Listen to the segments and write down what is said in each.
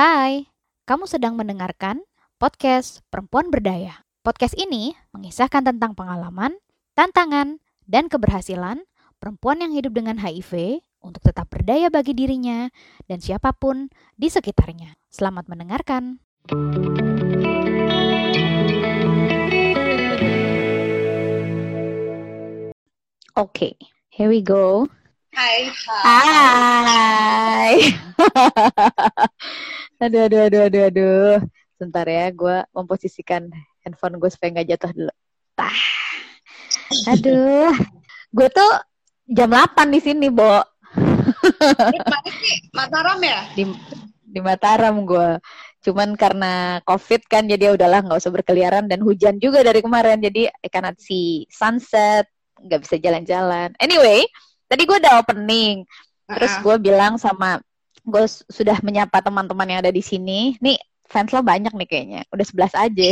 Hai, kamu sedang mendengarkan podcast Perempuan Berdaya. Podcast ini mengisahkan tentang pengalaman, tantangan, dan keberhasilan perempuan yang hidup dengan HIV untuk tetap berdaya bagi dirinya dan siapa pun di sekitarnya. Selamat mendengarkan. Oke, here we go. Hai, Hai. aduh, aduh, aduh, aduh, aduh. Sebentar ya, gue memposisikan handphone gue supaya nggak jatuh dulu. Tah. Aduh, gue tuh jam 8 di sini, Bo. Sih? Mataram ya? Di di Mataram gue. Cuman karena COVID kan, jadi ya udahlah nggak usah berkeliaran dan hujan juga dari kemarin. Jadi I cannot see sunset, nggak bisa jalan-jalan. Anyway, tadi gue udah opening. Terus gue bilang sama gue sudah menyapa teman-teman yang ada di sini. Nih fans lo banyak nih kayaknya. Udah 11 aja.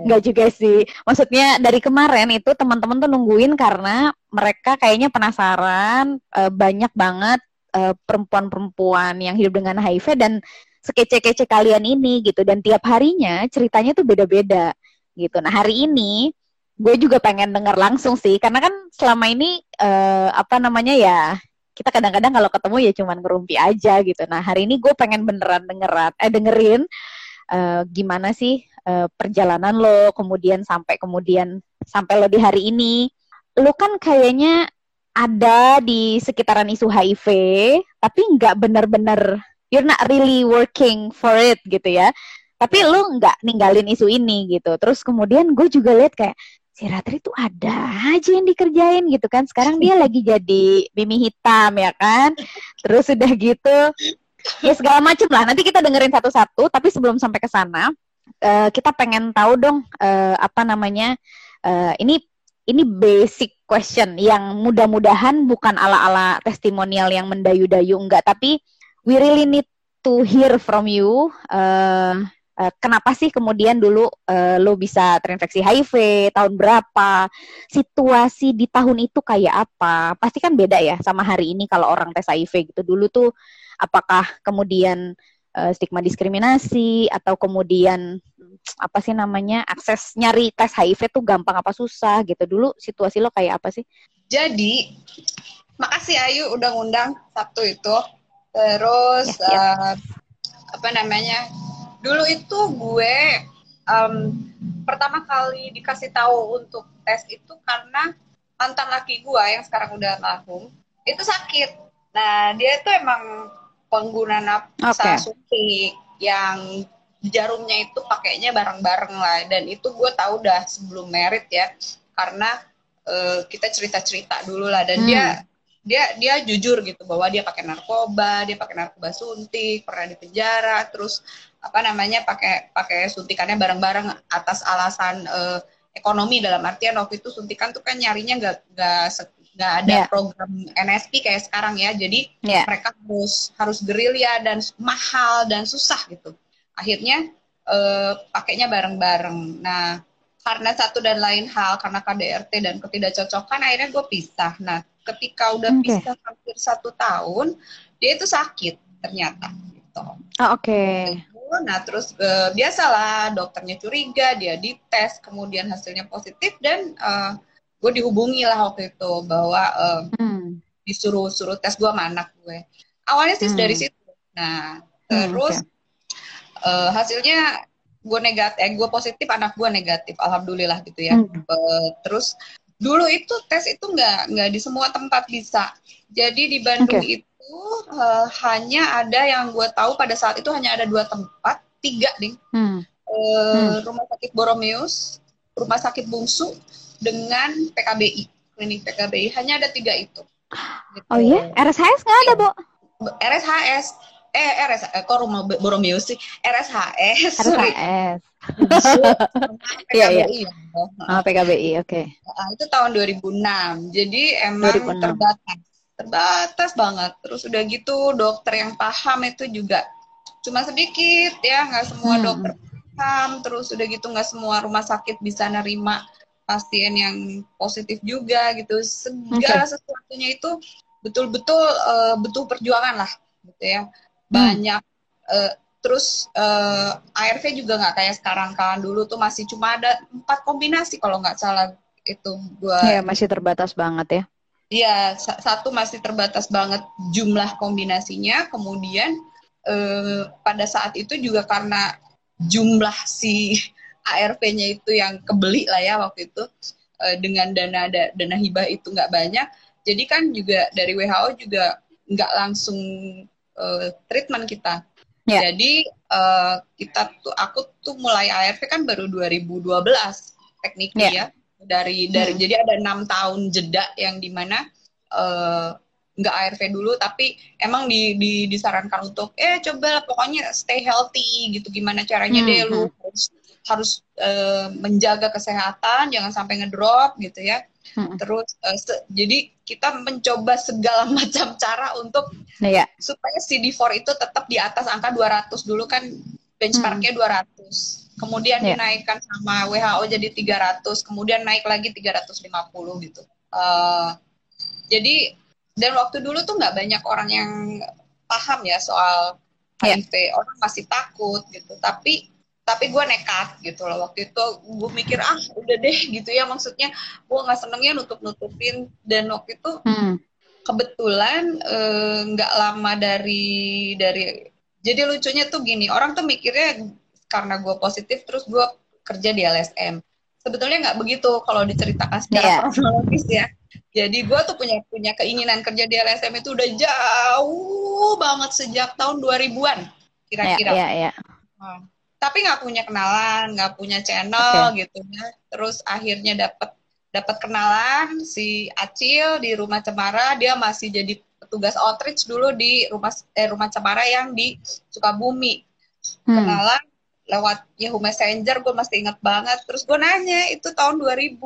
Enggak juga sih. Maksudnya dari kemarin itu teman-teman tuh nungguin karena mereka kayaknya penasaran eh, banyak banget eh, perempuan-perempuan yang hidup dengan HIV dan sekece-kece kalian ini gitu dan tiap harinya ceritanya tuh beda-beda gitu. Nah, hari ini gue juga pengen denger langsung sih karena kan selama ini eh, apa namanya ya kita kadang-kadang kalau ketemu ya cuman ngerumpi aja gitu. Nah, hari ini gue pengen beneran dengeran eh dengerin eh, gimana sih eh, perjalanan lo kemudian sampai kemudian sampai lo di hari ini. Lo kan kayaknya ada di sekitaran isu HIV tapi nggak bener-bener you're not really working for it gitu ya. Tapi lo nggak ninggalin isu ini gitu. Terus kemudian gue juga lihat kayak si Ratri tuh ada aja yang dikerjain gitu kan. Sekarang dia lagi jadi Mimi hitam ya kan? Terus udah gitu ya segala macem lah. Nanti kita dengerin satu-satu tapi sebelum sampai ke sana eh, kita pengen tahu dong eh, apa namanya eh, ini ini basic question yang mudah-mudahan bukan ala-ala testimonial yang mendayu-dayu enggak. Tapi we really need to hear from you eh, eh, kenapa sih kemudian dulu eh, lo bisa terinfeksi HIV tahun berapa situasi di tahun itu kayak apa pasti kan beda ya sama hari ini kalau orang tes HIV gitu dulu tuh apakah kemudian eh, stigma diskriminasi atau kemudian apa sih namanya akses nyari tes HIV tuh gampang apa susah gitu dulu situasi lo kayak apa sih Jadi, makasih Ayu udah ngundang Sabtu itu. Terus, Yes, yes. eh, apa namanya, dulu itu gue em, pertama kali dikasih tahu untuk tes itu karena mantan laki gue yang sekarang udah almarhum, itu sakit. Nah, dia itu emang pengguna nafsa Oke. suntik yang jarumnya itu pakainya bareng-bareng lah dan itu gue tahu udah sebelum merit ya karena eh, kita cerita-cerita dulu lah dan Hmm. dia dia dia jujur gitu bahwa dia pakai narkoba dia pakai narkoba suntik pernah di penjara terus apa namanya pakai pakai suntikannya bareng-bareng atas alasan eh, ekonomi dalam artian waktu itu suntikan tuh kan nyarinya nggak nggak nggak ada Iya. program NSP kayak sekarang ya jadi ya mereka harus harus gerilya dan mahal dan susah gitu. Akhirnya eh, pakainya bareng-bareng. Nah, karena satu dan lain hal, karena KDRT dan ketidakcocokan, akhirnya gue pisah. Nah, ketika udah Oke. pisah hampir satu tahun, dia itu sakit ternyata. Gitu. Oh, oke Nah, terus eh, biasalah dokternya curiga, dia dites, kemudian hasilnya positif dan eh, gue dihubungi lah waktu itu bahwa eh, Hmm. disuruh suruh tes gue sama anak gue. Awalnya sih Hmm. dari situ. Nah, Hmm, terus eh, hasilnya gue negatif, eh, gue positif, anak gue negatif, alhamdulillah gitu ya. Hmm. Eh, terus dulu itu tes itu nggak nggak di semua tempat bisa. Jadi di Bandung Oke. itu eh, hanya ada yang gue tahu pada saat itu hanya ada dua tempat, tiga ding. Hmm. Eh, Rumah sakit Boromeus, Rumah sakit Bungsu, dengan PKBI, klinik PKBI hanya ada tiga itu. Gitu. oh iya RSHS nggak ada bo RSHS eh RS eh, kok rumah Bo- Boromeus sih RSHS RSHS sama Iya, iya. PKBI ya. oh, PKBI oke Nah, itu tahun 2006 jadi emang 2006. terbatas terbatas banget. Terus udah gitu dokter yang paham itu juga cuma sedikit ya nggak semua Hmm. dokter paham. Terus udah gitu nggak semua rumah sakit bisa nerima pasien yang positif juga gitu. Segala sesuatunya itu betul-betul eh, butuh perjuangan lah gitu ya. Banyak hmm. uh, terus uh, ARV juga nggak kayak sekarang. Kan dulu tuh masih cuma ada empat kombinasi kalau nggak salah itu gua ya masih terbatas banget ya Iya, satu masih terbatas banget jumlah kombinasinya. Kemudian eh, pada saat itu juga karena jumlah si ARV-nya itu yang kebeli lah ya waktu itu eh, dengan dana dana hibah itu nggak banyak. Jadi kan juga dari WHO juga nggak langsung eh, treatment kita. Yeah. Jadi eh, kita tuh aku tuh mulai ARV kan baru 2012 tekniknya yeah. ya dari dari hmm. jadi ada enam tahun jeda yang di mana uh, nggak ARV dulu tapi emang di, di disarankan untuk eh coba pokoknya stay healthy gitu gimana caranya hmm. deh lu hmm. harus harus uh, menjaga kesehatan jangan sampai ngedrop gitu ya hmm. terus uh, se- jadi kita mencoba segala macam cara untuk yeah. supaya CD4 itu tetap di atas angka 200 dulu kan benchmarknya hmm. 200 kemudian yeah. dinaikkan sama WHO jadi 300, kemudian naik lagi 350 gitu. Uh, jadi dan waktu dulu tuh nggak banyak orang yang paham ya soal HIV, yeah. orang masih takut gitu. Tapi tapi gue nekat gitu loh waktu itu gue mikir ah udah deh gitu ya maksudnya gue nggak senengnya nutup nutupin dan waktu itu hmm. kebetulan eh, nggak uh, lama dari dari jadi lucunya tuh gini orang tuh mikirnya karena gue positif terus gue kerja di LSM sebetulnya nggak begitu kalau diceritakan secara yeah. kronologis ya jadi gue tuh punya punya keinginan kerja di LSM itu udah jauh banget sejak tahun 2000-an kira-kira yeah, yeah, yeah. Tapi nggak punya kenalan nggak punya channel okay. gitu ya terus akhirnya dapat dapat kenalan si Acil di rumah Cemara dia masih jadi petugas outreach dulu di rumah eh, rumah Cemara yang di Sukabumi hmm. kenalan lewat Yahoo Messenger gue masih inget banget. Terus gue nanya itu tahun 2000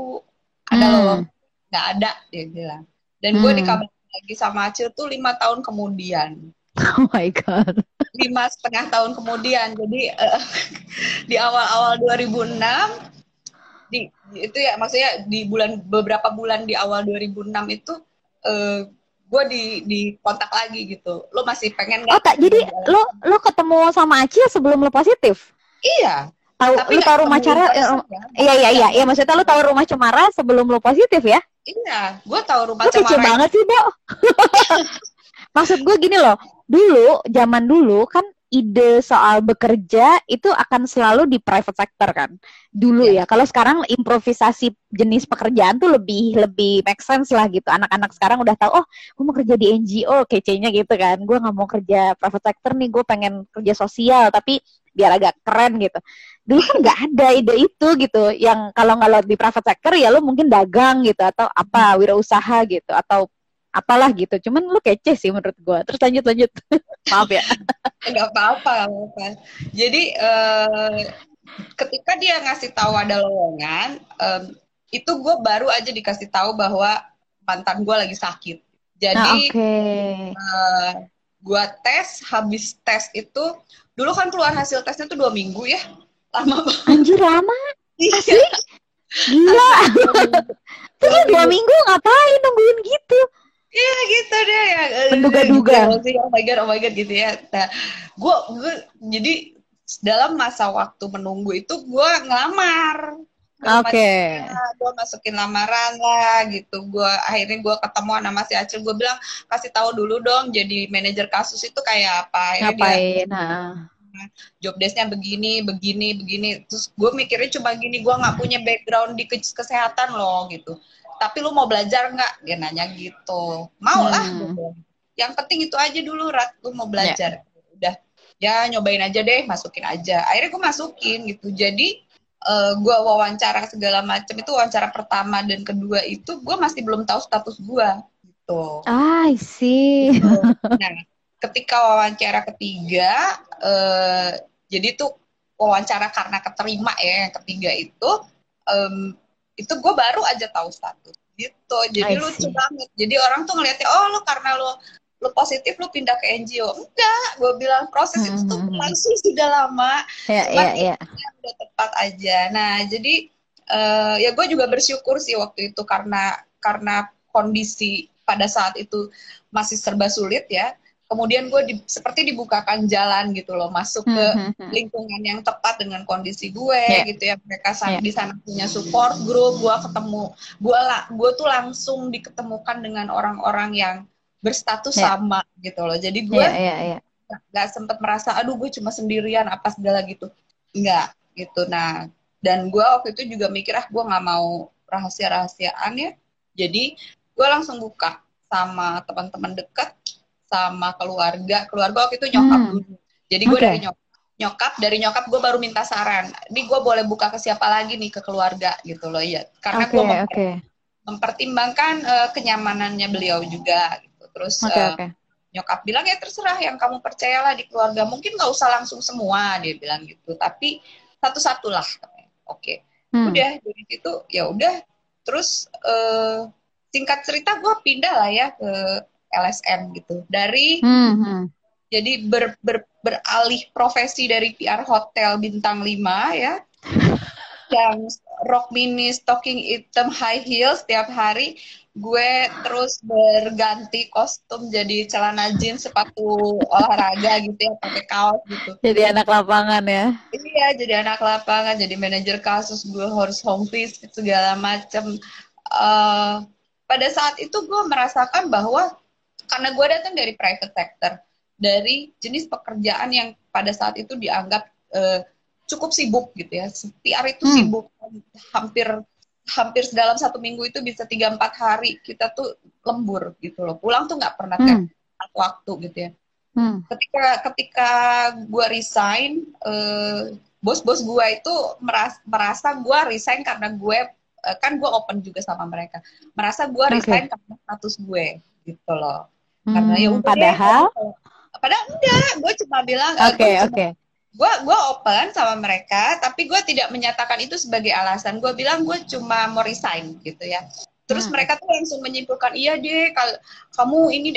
ada hmm. loh. Nggak ada dia bilang. Dan gue hmm. dikabarin lagi sama Acil tuh lima tahun kemudian. Oh my god. Lima setengah tahun kemudian. Jadi uh, di awal-awal 2006 di itu ya maksudnya di bulan beberapa bulan di awal 2006 itu uh, gue di di kontak lagi gitu. Lo masih pengen nggak oh tak jadi lo lo ketemu sama Acil sebelum lo positif Iya. Tahu lu tahu rumah cara ya, iya iya iya iya maksudnya lu tahu rumah Cemara sebelum lu positif ya? Iya, gue tahu rumah lu Cemara. Kecil banget sih, Bo. Maksud gue gini loh, dulu zaman dulu kan ide soal bekerja itu akan selalu di private sector kan dulu yeah. ya kalau sekarang improvisasi jenis pekerjaan tuh lebih lebih make sense lah gitu anak-anak sekarang udah tahu oh gue mau kerja di NGO kece-nya gitu kan gue nggak mau kerja private sector nih gue pengen kerja sosial tapi biar agak keren gitu. Dulu kan nggak ada ide itu gitu. Yang kalau nggak di private sector ya lo mungkin dagang gitu atau apa wirausaha gitu atau apalah gitu. Cuman lu kece sih menurut gue terus lanjut lanjut. Maaf ya. Nggak apa-apa apa jadi uh, ketika dia ngasih tahu ada lowongan um, itu gue baru aja dikasih tahu bahwa mantan gue lagi sakit. Jadi nah, okay. uh, eh, gue tes habis tes itu Dulu kan keluar hasil tesnya tuh dua minggu ya. Lama banget. Anjir lama? Iya. Asli? Gila. Terus dua minggu ngapain nungguin gitu? Iya gitu deh ya. Menduga-duga. Oh my god, oh my god gitu ya. Nah, gue jadi dalam masa waktu menunggu itu gue ngelamar. Oke. Okay. Gue masukin lamaran lah gitu. Gue akhirnya gue ketemu sama si Acil. Gue bilang kasih tahu dulu dong. Jadi manajer kasus itu kayak apa? Ya, Ngapain? Dia, nah. Job desknya begini, begini, begini. Terus gue mikirnya cuma gini. Gue nggak punya background di kesehatan loh gitu. Tapi lu mau belajar nggak? Dia nanya gitu. Mau lah. Hmm. Gitu. Yang penting itu aja dulu, Rat. Lu mau belajar. Yeah. Udah. Ya nyobain aja deh, masukin aja. Akhirnya gue masukin gitu. Jadi uh, eh, gue wawancara segala macam itu wawancara pertama dan kedua itu gue masih belum tahu status gue gitu. Ah, I see. Gitu. Nah, ketika wawancara ketiga, uh, jadi tuh wawancara karena keterima ya yang ketiga itu, um, itu gue baru aja tahu status gitu. Jadi lucu banget. Jadi orang tuh ngeliatnya, oh lo karena lo lu positif lu pindah ke NGO enggak gue bilang proses hmm. itu tuh hmm, hmm. langsung sudah lama yeah, cuma yeah, yeah. udah tepat aja nah jadi uh, ya gue juga bersyukur sih waktu itu karena karena kondisi pada saat itu masih serba sulit ya kemudian gue di, seperti dibukakan jalan gitu loh masuk ke Hmm, hmm, hmm. lingkungan yang tepat dengan kondisi gue Yeah. gitu ya mereka sa- Yeah. di sana punya support group gue ketemu gue lah gue tuh langsung diketemukan dengan orang-orang yang berstatus Yeah. sama gitu loh jadi gue Iya, iya, iya. nggak sempet merasa aduh gue cuma sendirian apa segala gitu nggak gitu nah dan gue waktu itu juga mikir ah gue nggak mau rahasia rahasiaan ya jadi gue langsung buka sama teman-teman dekat sama keluarga keluarga waktu itu nyokap Hmm. dulu jadi gue Oke. dari nyokap nyokap dari nyokap gue baru minta saran ini gue boleh buka ke siapa lagi nih ke keluarga gitu loh ya karena Oke, gue oke. mempertimbangkan eh, kenyamanannya beliau juga gitu terus Oke, eh, oke. nyokap bilang ya terserah yang kamu percayalah di keluarga mungkin nggak usah langsung semua dia bilang gitu tapi satu-satu lah katanya. oke Hmm. udah dari situ ya udah terus eh, singkat cerita gue pindah lah ya ke LSM gitu dari Hmm, hmm. jadi ber, ber- beralih profesi dari PR hotel bintang 5 ya yang rock mini stocking hitam high heels setiap hari gue terus berganti kostum jadi celana jeans sepatu olahraga gitu ya pakai kaos gitu Jadi anak lapangan ya. iya jadi anak lapangan jadi manajer kasus gue harus home visit segala macem Eh, pada saat itu gue merasakan bahwa karena gue datang dari private sector dari jenis pekerjaan yang pada saat itu dianggap eh, cukup sibuk gitu ya PR itu Hmm. sibuk hampir hampir dalam satu minggu itu bisa tiga empat hari kita tuh lembur gitu loh pulang tuh nggak pernah Hmm. waktu gitu ya Hmm. ketika ketika gue resign eh, bos-bos gue itu merasa, merasa gue resign karena gue eh, kan gue open juga sama mereka merasa gue Oke. resign karena status gue gitu loh karena ya Hmm, deh, padahal padahal enggak gue cuma bilang eh, oke cuma- oke. Gue gue open sama mereka tapi gue tidak menyatakan itu sebagai alasan. Gue bilang gue cuma mau resign gitu ya. Terus Hmm. mereka tuh langsung menyimpulkan iya deh kal- kamu ini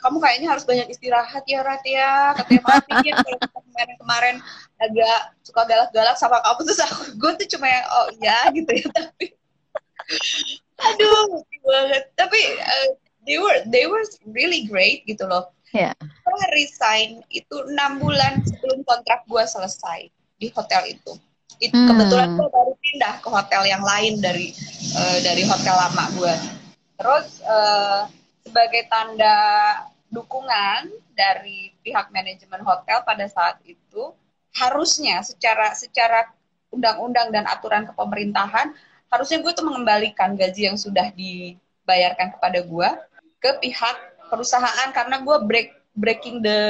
kamu kayaknya harus banyak istirahat ya Rat ya. Katanya maafin ya kalau kemarin kemarin agak suka galak-galak sama kamu. Terus aku gue tuh cuma yang oh iya gitu ya tapi aduh banget. Tapi eh, they were they were really great gitu loh Ya. gue resign itu enam bulan sebelum kontrak gue selesai di hotel itu. Itu Hmm. kebetulan gue baru pindah ke hotel yang lain dari eh, dari hotel lama gue. Terus eh, sebagai tanda dukungan dari pihak manajemen hotel pada saat itu harusnya secara secara undang-undang dan aturan kepemerintahan harusnya gue tuh mengembalikan gaji yang sudah dibayarkan kepada gue ke pihak perusahaan karena gue break breaking the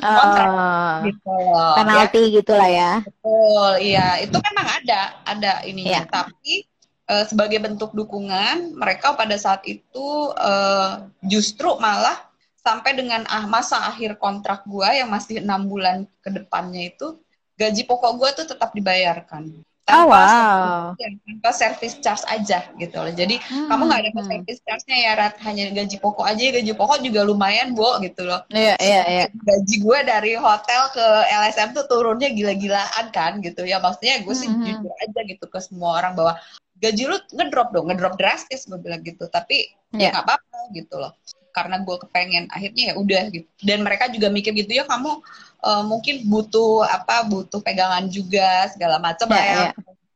kontrak Oh, gitu loh. ya. penalti gitulah ya. Betul, iya. Itu memang ada, ada ininya. Iya. Tapi eh, sebagai bentuk dukungan, mereka pada saat itu eh, justru malah sampai dengan ah, masa akhir kontrak gua yang masih enam bulan ke depannya itu gaji pokok gua tuh tetap dibayarkan. Oh, Tanpa wow. service- tanpa service charge aja gitu loh. Jadi kamu nggak Hmm. service charge-nya ya Rat, hanya gaji pokok aja. Gaji pokok juga lumayan, Bu, gitu loh Iya, iya, iya. gaji gue dari hotel ke LSM tuh turunnya gila-gilaan kan gitu ya maksudnya gue sih Mhm. jujur aja gitu ke semua orang bahwa gaji lu ngedrop dong ngedrop drastis gue bilang gitu tapi ya Iya. nggak apa-apa gitu loh karena gue kepengen akhirnya ya udah gitu dan mereka juga mikir gitu ya kamu eh, mungkin butuh apa butuh pegangan juga segala macam lah Iya, ya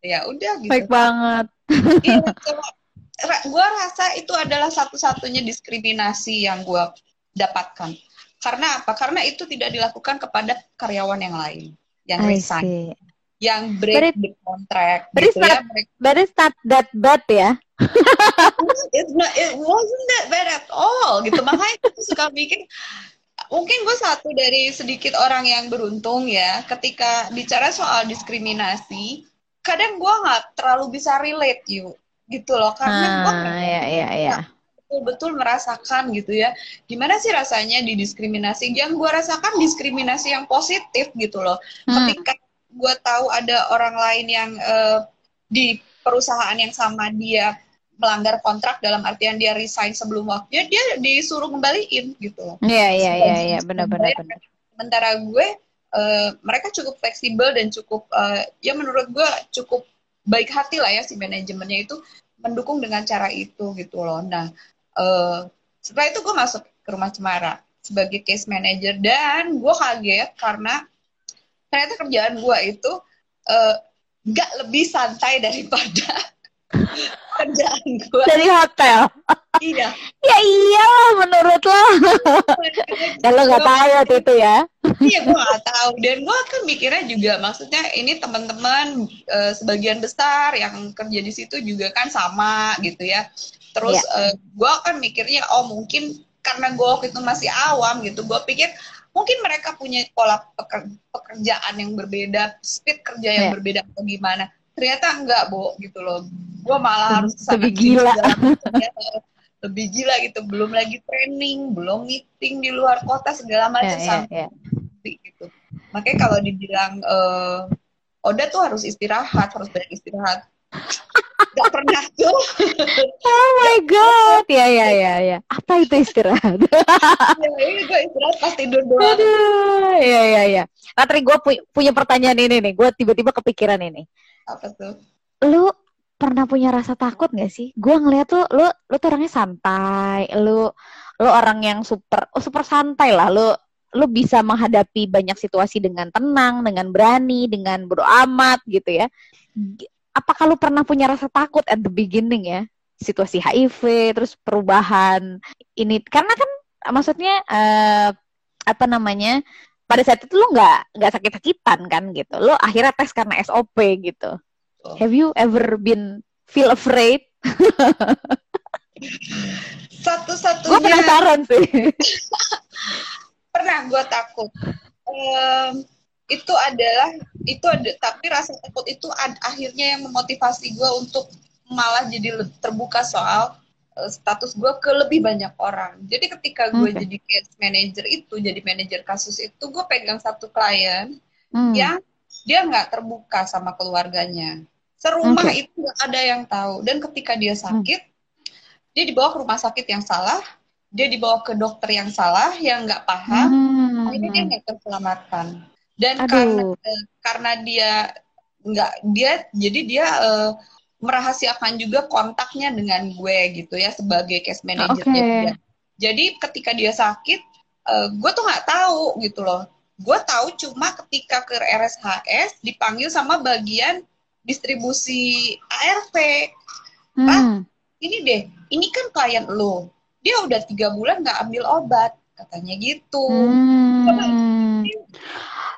ya udah gitu. Baik banget. iya gue rasa itu adalah satu-satunya diskriminasi yang gue dapatkan. Karena apa? Karena itu tidak dilakukan kepada karyawan yang lain yang resign. yang break the contract but it's gitu ya not- Mereka- But it's not that bad ya. it's not, it wasn't that bad at all gitu. Makanya aku suka mikir mungkin gue satu dari sedikit orang yang beruntung ya ketika bicara soal diskriminasi kadang gue nggak terlalu bisa relate yuk gitu loh karena gue Ah, ya, ya, ya. betul-betul merasakan gitu ya gimana sih rasanya didiskriminasi yang gue rasakan diskriminasi yang positif gitu loh Hmm. ketika gue tahu ada orang lain yang eh, di perusahaan yang sama dia melanggar kontrak dalam artian dia resign sebelum waktunya dia disuruh kembaliin gitu Iya, iya, iya, iya, benar-benar. benar. sementara gue eh, mereka cukup fleksibel dan cukup eh, ya menurut gue cukup baik hati lah ya si manajemennya itu mendukung dengan cara itu gitu loh nah eh, setelah itu gue masuk ke rumah cemara sebagai case manager dan gue kaget karena ternyata kerjaan gue itu uh, nggak lebih santai daripada kerjaan gue dari hotel? Iya. Ya iyalah menurut lo. Lo nggak tahu waktu itu ya? Iya gue nggak tahu. Dan gue kan mikirnya juga maksudnya ini teman-teman uh, sebagian besar yang kerja di situ juga kan sama gitu ya. Terus yeah. uh, gue kan mikirnya oh mungkin karena gue waktu itu masih awam gitu gue pikir mungkin mereka punya pola pekerjaan yang berbeda, speed kerja yang yeah. berbeda atau gimana. Ternyata enggak, Bo, gitu loh. Gue malah harus lebih gila. lebih gila gitu. Belum lagi training, belum meeting di luar kota segala macam yeah, yeah, yeah. gitu. Makanya kalau dibilang uh, Oda tuh harus istirahat, harus banyak istirahat. Gak pernah tuh. oh my god, ya ya ya ya. Apa itu istirahat? ya, ini gue istirahat pas tidur doang. Aduh, ya ya ya. Natri gue pu punya pertanyaan ini nih. Gue tiba-tiba kepikiran ini. Apa tuh? Lu pernah punya rasa takut gak sih? Gue ngeliat tuh, lu lu tuh orangnya santai. Lu lu orang yang super, oh super santai lah. Lu lu bisa menghadapi banyak situasi dengan tenang, dengan berani, dengan beramat gitu ya apakah lu pernah punya rasa takut at the beginning ya situasi HIV terus perubahan ini karena kan maksudnya uh, apa namanya pada saat itu lu nggak nggak sakit-sakitan kan gitu. Lu akhirnya tes karena SOP gitu. Oh. have you ever been feel afraid? Satu-satunya gue penasaran sih. Pernah gue takut. Um, itu adalah itu ada tapi rasa takut itu ad, akhirnya yang memotivasi gue untuk malah jadi terbuka soal status gue ke lebih banyak orang. Jadi ketika gue okay. jadi case manager itu, jadi manajer kasus itu, gue pegang satu klien hmm. yang dia nggak terbuka sama keluarganya. Serumah okay. itu gak ada yang tahu. Dan ketika dia hmm. sakit, hmm. dia dibawa ke rumah sakit yang salah, dia dibawa ke dokter yang salah, yang nggak paham, hmm. akhirnya dia nggak terselamatkan dan Aduh. karena uh, karena dia nggak dia jadi dia uh, merahasiakan juga kontaknya dengan gue gitu ya sebagai case manager okay. dia. Jadi ketika dia sakit, uh, gue tuh nggak tahu gitu loh. Gue tahu cuma ketika ke RSHS dipanggil sama bagian distribusi ARV. Hmm. Ah, ini deh, ini kan klien lo. Dia udah tiga bulan nggak ambil obat, katanya gitu. Hmm.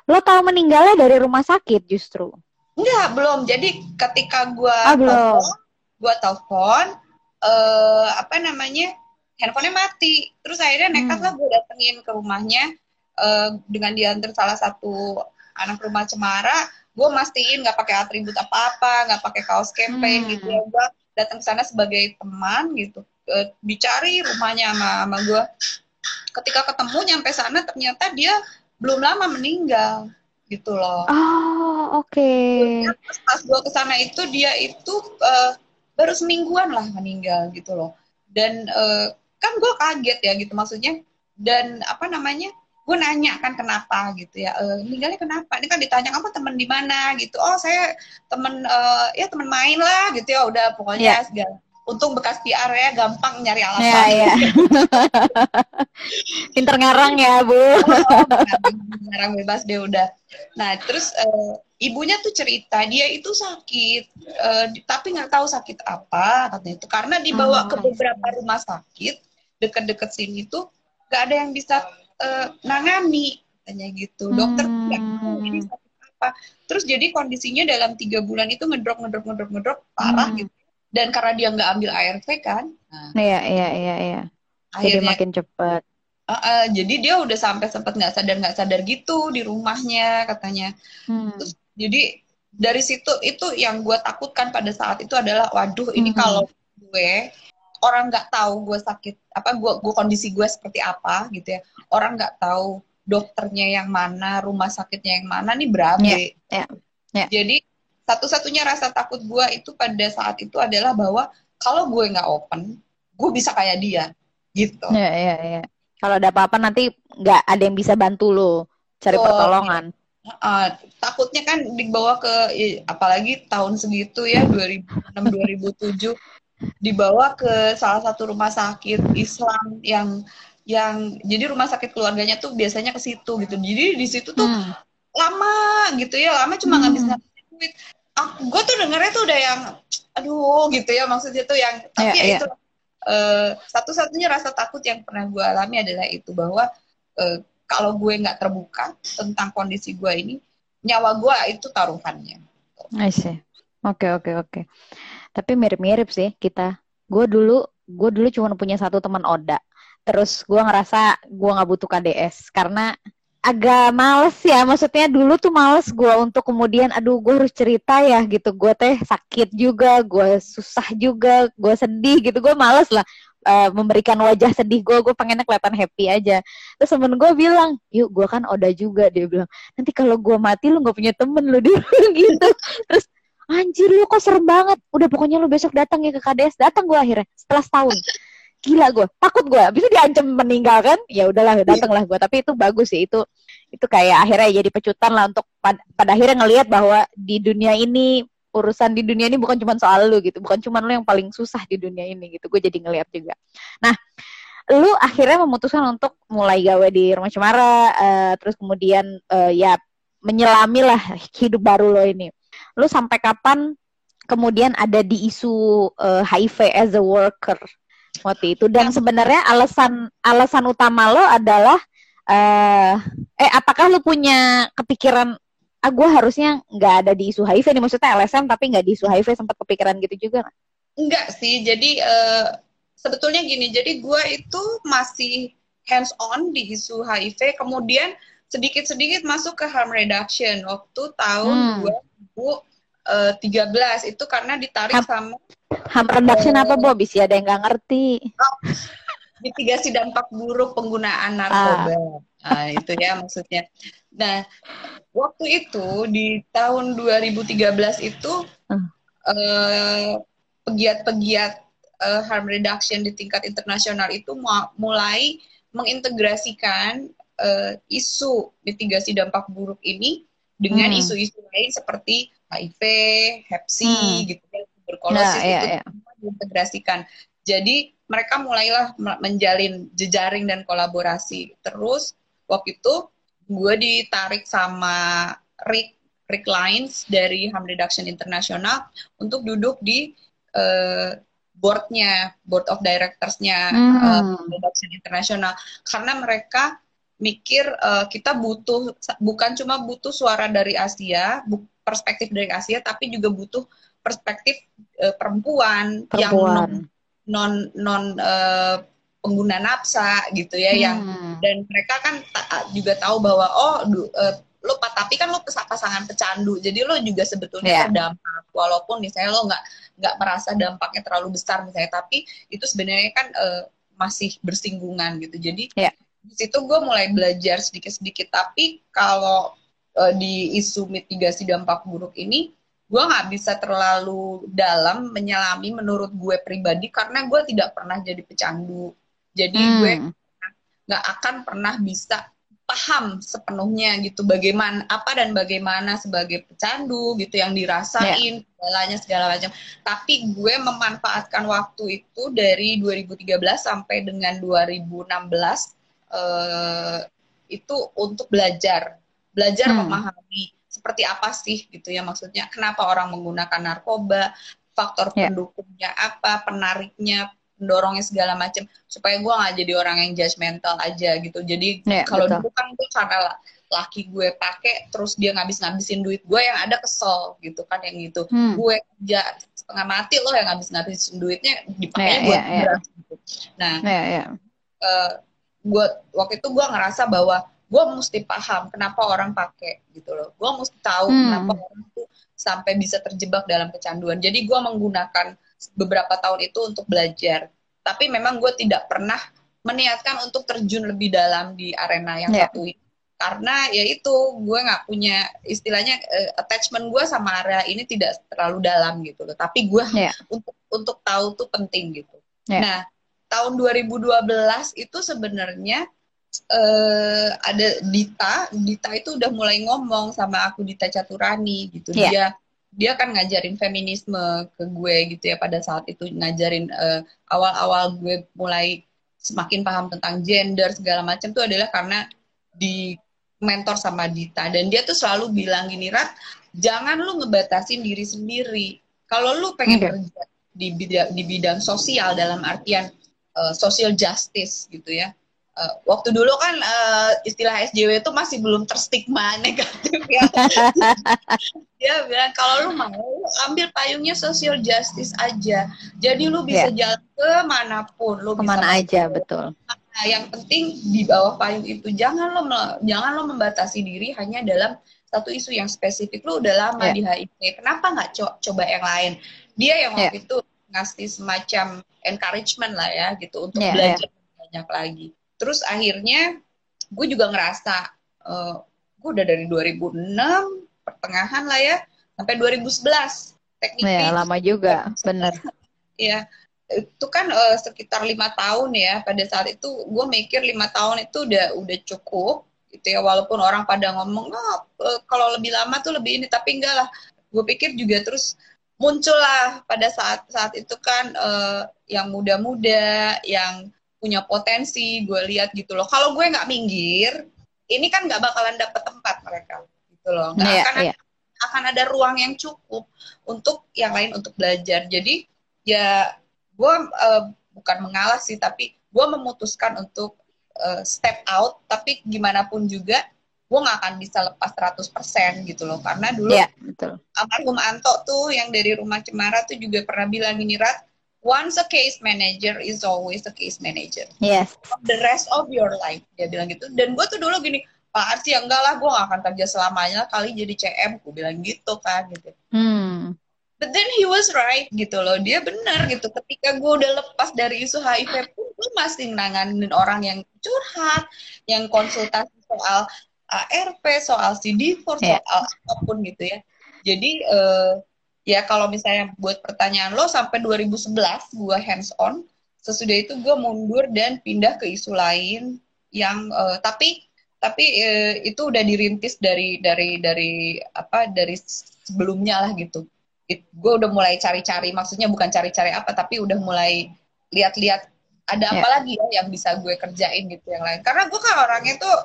Lo tahu meninggalnya dari rumah sakit justru? Enggak, belum. Jadi ketika gue ah, telepon, gue telepon, uh, apa namanya, handphonenya mati. Terus akhirnya nekat lah hmm. gue datengin ke rumahnya uh, dengan diantar salah satu anak rumah cemara. Gue mastiin nggak pakai atribut apa-apa, nggak pakai kaos campaign hmm. gitu ya. Gue datang ke sana sebagai teman gitu, uh, dicari rumahnya sama, sama gue. Ketika ketemu nyampe sana ternyata dia belum lama meninggal gitu loh. Oh oke. Okay. pas gue ke sana itu dia itu uh, baru semingguan lah meninggal gitu loh. Dan uh, kan gue kaget ya gitu maksudnya. Dan apa namanya? Gue nanya kan kenapa gitu ya. Uh, meninggalnya kenapa? Ini kan ditanya apa teman di mana gitu. Oh saya temen uh, ya teman main lah gitu ya. Udah pokoknya yeah. segala untung bekas PR ya gampang nyari alasan. Iya, iya. Pinter ngarang ya, Bu. ngarang bebas deh udah. Nah, terus uh, ibunya tuh cerita dia itu sakit, uh, tapi nggak tahu sakit apa katanya itu karena dibawa oh, ke beberapa rumah sakit dekat-dekat sini tuh nggak ada yang bisa uh, nangani katanya gitu. Dokter hmm. nggak tahu ini sakit apa. Terus jadi kondisinya dalam tiga bulan itu ngedrop ngedrop ngedrop ngedrop parah hmm. gitu dan karena dia nggak ambil ARV kan nah, iya iya iya iya jadi makin cepat uh, uh, jadi dia udah sampai sempat nggak sadar nggak sadar gitu di rumahnya katanya hmm. terus jadi dari situ itu yang gue takutkan pada saat itu adalah waduh ini hmm. kalau gue orang nggak tahu gue sakit apa gue gue kondisi gue seperti apa gitu ya orang nggak tahu dokternya yang mana rumah sakitnya yang mana nih berapa yeah, yeah, yeah. jadi satu-satunya rasa takut gue itu pada saat itu adalah bahwa kalau gue nggak open, gue bisa kayak dia, gitu. Iya iya iya. Kalau ada apa-apa nanti nggak ada yang bisa bantu lo cari oh, pertolongan. Uh, takutnya kan dibawa ke apalagi tahun segitu ya 2006 2007 dibawa ke salah satu rumah sakit Islam yang yang jadi rumah sakit keluarganya tuh biasanya ke situ gitu jadi di situ tuh hmm. lama gitu ya lama cuma hmm. ngabis ngabisin duit ah, gue tuh dengernya tuh udah yang aduh gitu ya maksudnya tuh yang tapi yeah, ya yeah. itu uh, satu-satunya rasa takut yang pernah gue alami adalah itu bahwa uh, kalau gue nggak terbuka tentang kondisi gue ini nyawa gue itu taruhannya. I see. Oke okay, oke okay, oke. Okay. Tapi mirip-mirip sih kita. Gue dulu gue dulu cuma punya satu teman Oda. Terus gue ngerasa gue nggak butuh KDS karena agak males ya maksudnya dulu tuh males gue untuk kemudian aduh gue harus cerita ya gitu gue teh sakit juga gue susah juga gue sedih gitu gue males lah uh, memberikan wajah sedih gue gue pengennya kelihatan happy aja. Terus temen gue bilang yuk gue kan Oda juga dia bilang. Nanti kalau gue mati lu nggak punya temen lu dulu gitu. Terus anjir lu kok serem banget. Udah pokoknya lu besok datang ya ke KDS datang gue akhirnya setelah setahun. Gila gue takut gue bisa diancam meninggal kan ya udahlah iya. datanglah gue tapi itu bagus sih itu itu kayak akhirnya jadi pecutan lah untuk pad pada akhirnya ngelihat bahwa di dunia ini urusan di dunia ini bukan cuma soal lu gitu bukan cuma lu yang paling susah di dunia ini gitu gue jadi ngelihat juga. Nah lu akhirnya memutuskan untuk mulai gawe di rumah cemara uh, terus kemudian uh, ya menyelami lah hidup baru lo ini. Lu sampai kapan kemudian ada di isu uh, eh, HIV as a worker waktu itu? Dan sebenarnya alasan alasan utama lo adalah uh, eh apakah lo punya kepikiran ah gue harusnya nggak ada di isu HIV nih maksudnya LSM tapi nggak di isu HIV sempat kepikiran gitu juga nggak? Enggak sih jadi uh, sebetulnya gini jadi gue itu masih hands on di isu HIV kemudian sedikit-sedikit masuk ke harm reduction waktu tahun hmm. 2013 itu karena ditarik Ham sama Ham reduction uh, apa Bob? Bisa ada yang nggak ngerti. Oh, mitigasi dampak buruk penggunaan narkoba. Ah. Nah, itu ya maksudnya. Nah, waktu itu di tahun 2013 itu uh. pegiat-pegiat uh, harm reduction di tingkat internasional itu mulai mengintegrasikan uh, isu mitigasi dampak buruk ini dengan hmm. isu-isu hmm. lain seperti HIV, Hep C, hmm. gitu ya, tuberkulosis nah, iya, itu iya. diintegrasikan. Jadi mereka mulailah menjalin jejaring dan kolaborasi. Terus waktu itu gue ditarik sama Rick Rick Lines dari Harm Reduction International untuk duduk di uh, boardnya, board of directorsnya hmm. uh, Harm Reduction International karena mereka mikir uh, kita butuh bukan cuma butuh suara dari Asia, bu, perspektif dari Asia, tapi juga butuh perspektif uh, perempuan, perempuan yang non non, non uh, pengguna nafsa gitu ya hmm. yang dan mereka kan ta juga tahu bahwa oh du, uh, lo tapi kan lo pasangan pecandu jadi lo juga sebetulnya yeah. terdampak walaupun misalnya lo nggak nggak merasa dampaknya terlalu besar misalnya tapi itu sebenarnya kan uh, masih bersinggungan gitu jadi yeah. di situ gue mulai belajar sedikit sedikit tapi kalau uh, di isu mitigasi dampak buruk ini gue nggak bisa terlalu dalam menyelami menurut gue pribadi karena gue tidak pernah jadi pecandu jadi hmm. gue nggak akan pernah bisa paham sepenuhnya gitu bagaimana apa dan bagaimana sebagai pecandu gitu yang dirasain yeah. segalanya segala macam tapi gue memanfaatkan waktu itu dari 2013 sampai dengan 2016 eh, itu untuk belajar belajar hmm. memahami seperti apa sih gitu ya maksudnya kenapa orang menggunakan narkoba faktor yeah. pendukungnya apa penariknya pendorongnya segala macam supaya gue nggak jadi orang yang judgmental aja gitu jadi yeah, kalau dulu kan gue karena laki gue pakai terus dia ngabis-ngabisin duit gue yang ada kesel gitu kan yang gitu hmm. gue kerja setengah mati loh yang ngabis-ngabisin duitnya dipakai yeah, buat yeah, yeah. gitu nah yeah, yeah. Uh, gue waktu itu gue ngerasa bahwa gue mesti paham kenapa orang pakai gitu loh gue mesti tahu hmm. kenapa orang tuh sampai bisa terjebak dalam kecanduan jadi gue menggunakan beberapa tahun itu untuk belajar tapi memang gue tidak pernah meniatkan untuk terjun lebih dalam di arena yang yeah. satu ini karena ya itu gue nggak punya istilahnya uh, attachment gue sama area ini tidak terlalu dalam gitu loh tapi gue yeah. untuk untuk tahu tuh penting gitu yeah. nah tahun 2012 itu sebenarnya uh, ada Dita, Dita itu udah mulai ngomong sama aku Dita Caturani gitu. Yeah. Dia dia kan ngajarin feminisme ke gue gitu ya pada saat itu ngajarin eh, awal-awal gue mulai semakin paham tentang gender segala macam itu adalah karena di mentor sama Dita dan dia tuh selalu bilang gini Rat jangan lu ngebatasin diri sendiri kalau lu pengen okay. kerja di bidang di bidang sosial dalam artian uh, social justice gitu ya uh, waktu dulu kan uh, istilah SJW itu masih belum terstigma negatif ya. Dia bilang kalau lu mau ambil payungnya social justice aja. Jadi lu bisa yeah. jalan ke mana pun, lu ke mana bisa aja betul. Nah, yang penting di bawah payung itu jangan lo jangan lo membatasi diri hanya dalam satu isu yang spesifik. Lu udah lama yeah. di HIV, kenapa nggak co coba yang lain? Dia yang waktu yeah. itu ngasih semacam encouragement lah ya gitu untuk yeah, belajar yeah. banyak lagi terus akhirnya gue juga ngerasa uh, eh, gue udah dari 2006 pertengahan lah ya sampai 2011 teknik ya, lama juga bener. Ya itu kan uh, sekitar lima tahun ya pada saat itu gue mikir lima tahun itu udah udah cukup gitu ya walaupun orang pada ngomong oh, kalau lebih lama tuh lebih ini tapi enggak lah. Gue pikir juga terus muncullah pada saat saat itu kan uh, yang muda-muda yang punya potensi gue lihat gitu loh. Kalau gue nggak minggir ini kan nggak bakalan dapet tempat mereka gitu loh. Nggak yeah, akan yeah. Ada, akan ada ruang yang cukup untuk yang lain untuk belajar. Jadi ya gue uh, bukan mengalah sih tapi gue memutuskan untuk uh, step out. Tapi gimana pun juga gue nggak akan bisa lepas 100% gitu loh. Karena dulu yeah, betul. almarhum Anto tuh yang dari rumah Cemara tuh juga pernah bilang gini Rat once a case manager is always a case manager. Yes. The rest of your life dia bilang gitu. Dan gue tuh dulu gini, Pak sih enggak lah, gue gak akan kerja selamanya kali jadi CM, gue bilang gitu kan gitu. Hmm. But then he was right gitu loh, dia benar gitu. Ketika gue udah lepas dari isu HIV pun, gue masih nanganin orang yang curhat, yang konsultasi soal ARP, soal CD4, yeah. soal apa pun gitu ya. Jadi uh, ya kalau misalnya buat pertanyaan lo sampai 2011 gue hands on sesudah itu gue mundur dan pindah ke isu lain yang uh, tapi tapi uh, itu udah dirintis dari dari dari apa dari sebelumnya lah gitu. It, gue udah mulai cari-cari maksudnya bukan cari-cari apa tapi udah mulai lihat-lihat ada yeah. apa lagi ya yang bisa gue kerjain gitu yang lain. Karena gue kan orangnya tuh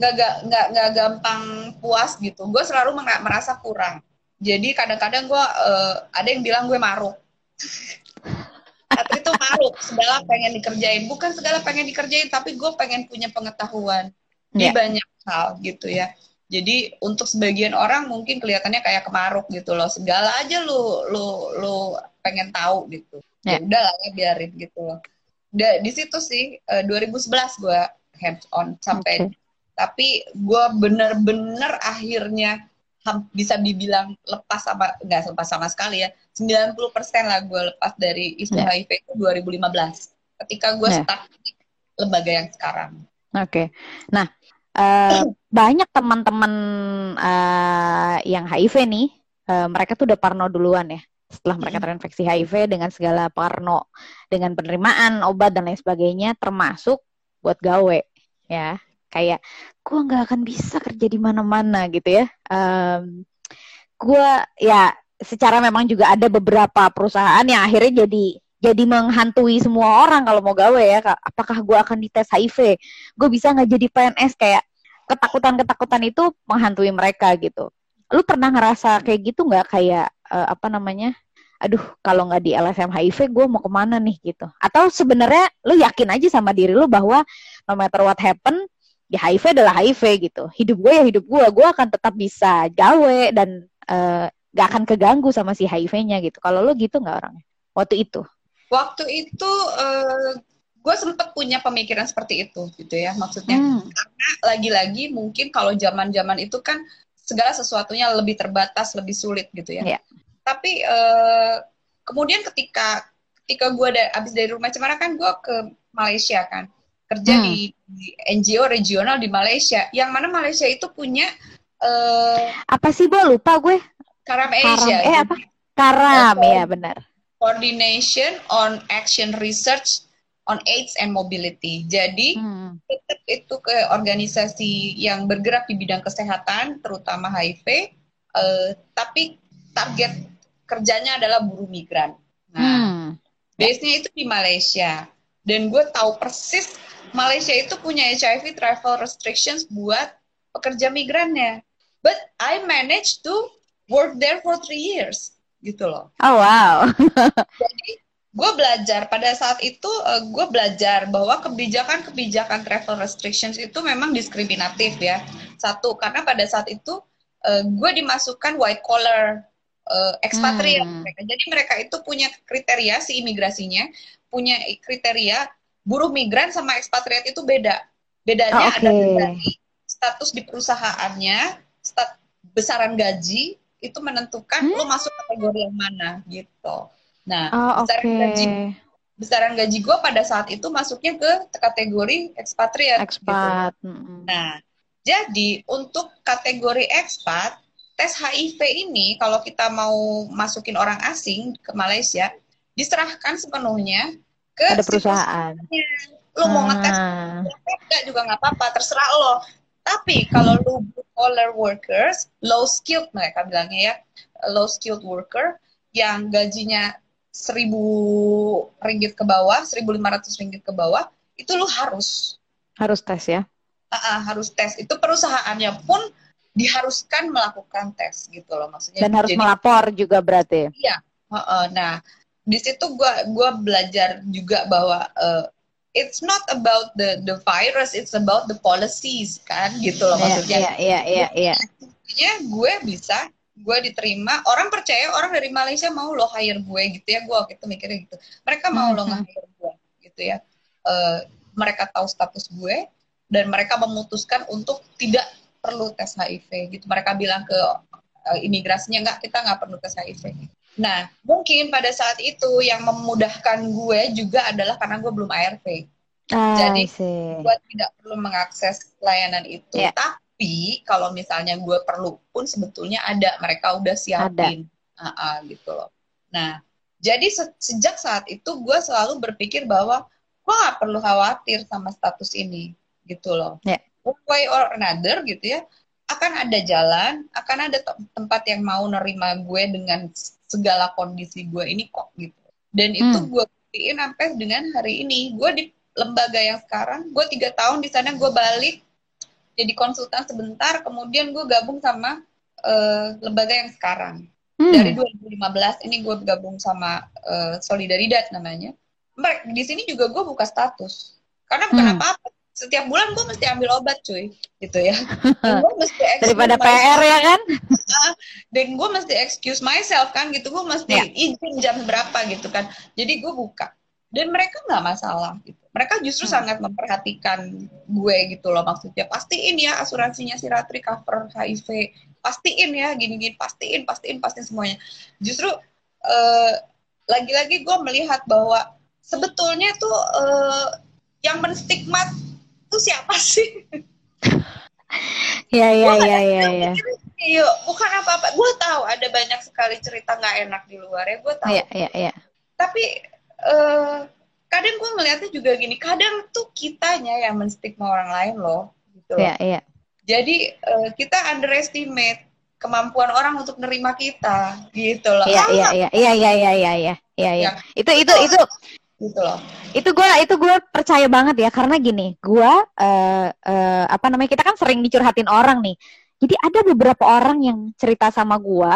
nggak nggak nggak gampang puas gitu. Gue selalu merasa kurang jadi kadang-kadang gue uh, ada yang bilang gue maruk atau itu maruk segala pengen dikerjain bukan segala pengen dikerjain tapi gue pengen punya pengetahuan yeah. di ya. banyak hal gitu ya jadi untuk sebagian orang mungkin kelihatannya kayak kemaruk gitu loh segala aja lu lu lu pengen tahu gitu yeah. ya udah lah ya biarin gitu loh da, di situ sih uh, 2011 gue hands on sampai okay. tapi gue bener-bener akhirnya bisa dibilang lepas sama nggak lepas sama sekali ya 90% lah gue lepas dari isu yeah. HIV itu 2015 ketika gue yeah. start di lembaga yang sekarang. Oke, okay. nah uh, banyak teman-teman uh, yang HIV nih uh, mereka tuh udah parno duluan ya setelah mereka terinfeksi HIV dengan segala parno dengan penerimaan obat dan lain sebagainya termasuk buat gawe ya kayak gue nggak akan bisa kerja di mana-mana gitu ya. Um, gue ya secara memang juga ada beberapa perusahaan yang akhirnya jadi jadi menghantui semua orang kalau mau gawe ya apakah gue akan dites HIV? Gue bisa nggak jadi PNS kayak ketakutan-ketakutan itu menghantui mereka gitu. Lu pernah ngerasa kayak gitu nggak? Kayak uh, apa namanya? Aduh kalau nggak di LSM HIV gue mau ke mana nih? Gitu. Atau sebenarnya lu yakin aja sama diri lu bahwa no matter what happen ya HIV adalah HIV gitu. Hidup gue ya hidup gue. Gue akan tetap bisa gawe dan uh, gak akan keganggu sama si HIV-nya gitu. Kalau lo gitu nggak orangnya? Waktu itu. Waktu itu uh, gue sempet punya pemikiran seperti itu gitu ya maksudnya. Hmm. karena lagi-lagi mungkin kalau zaman-zaman itu kan segala sesuatunya lebih terbatas lebih sulit gitu ya. Yeah. tapi uh, kemudian ketika ketika gue ada abis dari rumah cemara kan gue ke Malaysia kan kerja hmm. di, di NGO regional di Malaysia yang mana Malaysia itu punya uh, apa sih bu lupa gue Karam Asia eh apa Karam ya benar Coordination on Action Research on AIDS and Mobility. Jadi hmm. tetap itu ke organisasi yang bergerak di bidang kesehatan, terutama HIV, uh, eh, tapi target kerjanya adalah buruh migran. Nah, hmm. base-nya itu di Malaysia. dan gue tahu persis Malaysia itu punya HIV travel restrictions buat pekerja migrannya. But I managed to work there for three years, gitu loh. Oh wow. Jadi gue belajar pada saat itu uh, gue belajar bahwa kebijakan-kebijakan travel restrictions itu memang diskriminatif ya. Satu karena pada saat itu uh, gue dimasukkan white collar uh, ekspatriat hmm. mereka. Jadi mereka itu punya kriteria si imigrasinya punya kriteria buruh migran sama ekspatriat itu beda. Bedanya oh, okay. ada dari status di perusahaannya, stat besaran gaji itu menentukan hmm? lo masuk kategori yang mana gitu. Nah, oh, besaran okay. gaji besaran gaji gue pada saat itu masuknya ke kategori ekspatriat. Ekspat. Gitu. Nah, jadi untuk kategori ekspat, tes HIV ini kalau kita mau masukin orang asing ke Malaysia, diserahkan sepenuhnya ke ada perusahaan. Lo mau ngetes ah. enggak juga nggak apa-apa, terserah lo. Tapi kalau lo blue collar workers, low skilled mereka bilangnya ya, low skilled worker yang gajinya seribu ringgit ke bawah, seribu lima ratus ringgit ke bawah, itu lo harus harus tes ya. Uh, uh, harus tes. Itu perusahaannya pun diharuskan melakukan tes gitu loh maksudnya. Dan harus Jadi, melapor juga berarti. Iya. Uh, uh, nah di situ gue gua belajar juga bahwa uh, it's not about the the virus, it's about the policies kan gitu loh iya, maksudnya. Iya iya iya iya. Gue bisa gue diterima orang percaya orang dari Malaysia mau lo hire gue gitu ya gue waktu itu mikirnya gitu mereka mau mm -hmm. lo nge-hire gue gitu ya uh, mereka tahu status gue dan mereka memutuskan untuk tidak perlu tes HIV gitu mereka bilang ke uh, imigrasinya enggak kita nggak perlu tes HIV Nah, mungkin pada saat itu yang memudahkan gue juga adalah karena gue belum ARV. Ah, Jadi gue tidak perlu mengakses layanan itu. Yeah. Tapi kalau misalnya gue perlu pun sebetulnya ada, mereka udah siapin, uh -uh, gitu loh. Nah, jadi se sejak saat itu gue selalu berpikir bahwa gue gak perlu khawatir sama status ini, gitu loh. Yeah. One way or another, gitu ya akan ada jalan, akan ada tempat yang mau nerima gue dengan segala kondisi gue ini kok gitu. Dan itu hmm. gue buktiin sampai dengan hari ini. Gue di lembaga yang sekarang, gue tiga tahun di sana gue balik jadi konsultan sebentar, kemudian gue gabung sama uh, lembaga yang sekarang. Hmm. Dari 2015 ini gue gabung sama uh, Solidaridad namanya. Di sini juga gue buka status. Karena bukan hmm. apa-apa setiap bulan gue mesti ambil obat cuy. Gitu ya. Dan gue mesti daripada PR ya kan? Dan gue mesti excuse myself kan? Gitu. Gue mesti ya. izin jam berapa gitu kan. Jadi gue buka. Dan mereka nggak masalah gitu. Mereka justru hmm. sangat memperhatikan gue gitu loh maksudnya. Pastiin ya asuransinya si Ratri cover HIV pastiin ya gini-gini. Pastiin pastiin pastiin semuanya. Justru uh, lagi-lagi gue melihat bahwa sebetulnya tuh uh, yang menstigmat tuh siapa sih? Iya iya iya iya. ya. Iya, bukan apa-apa. Gue tahu ada banyak sekali cerita nggak enak di luar ya, gue tahu. Iya iya iya. Tapi uh, kadang gue ngeliatnya juga gini, kadang tuh kitanya yang menstigma orang lain loh, gitu. Iya iya. Jadi uh, kita underestimate kemampuan orang untuk nerima kita gitu loh. Iya iya iya iya iya iya iya. Iya iya. Itu itu itu gitu loh. Itu gue itu gue percaya banget ya karena gini, gue uh, uh, apa namanya kita kan sering dicurhatin orang nih. Jadi ada beberapa orang yang cerita sama gue,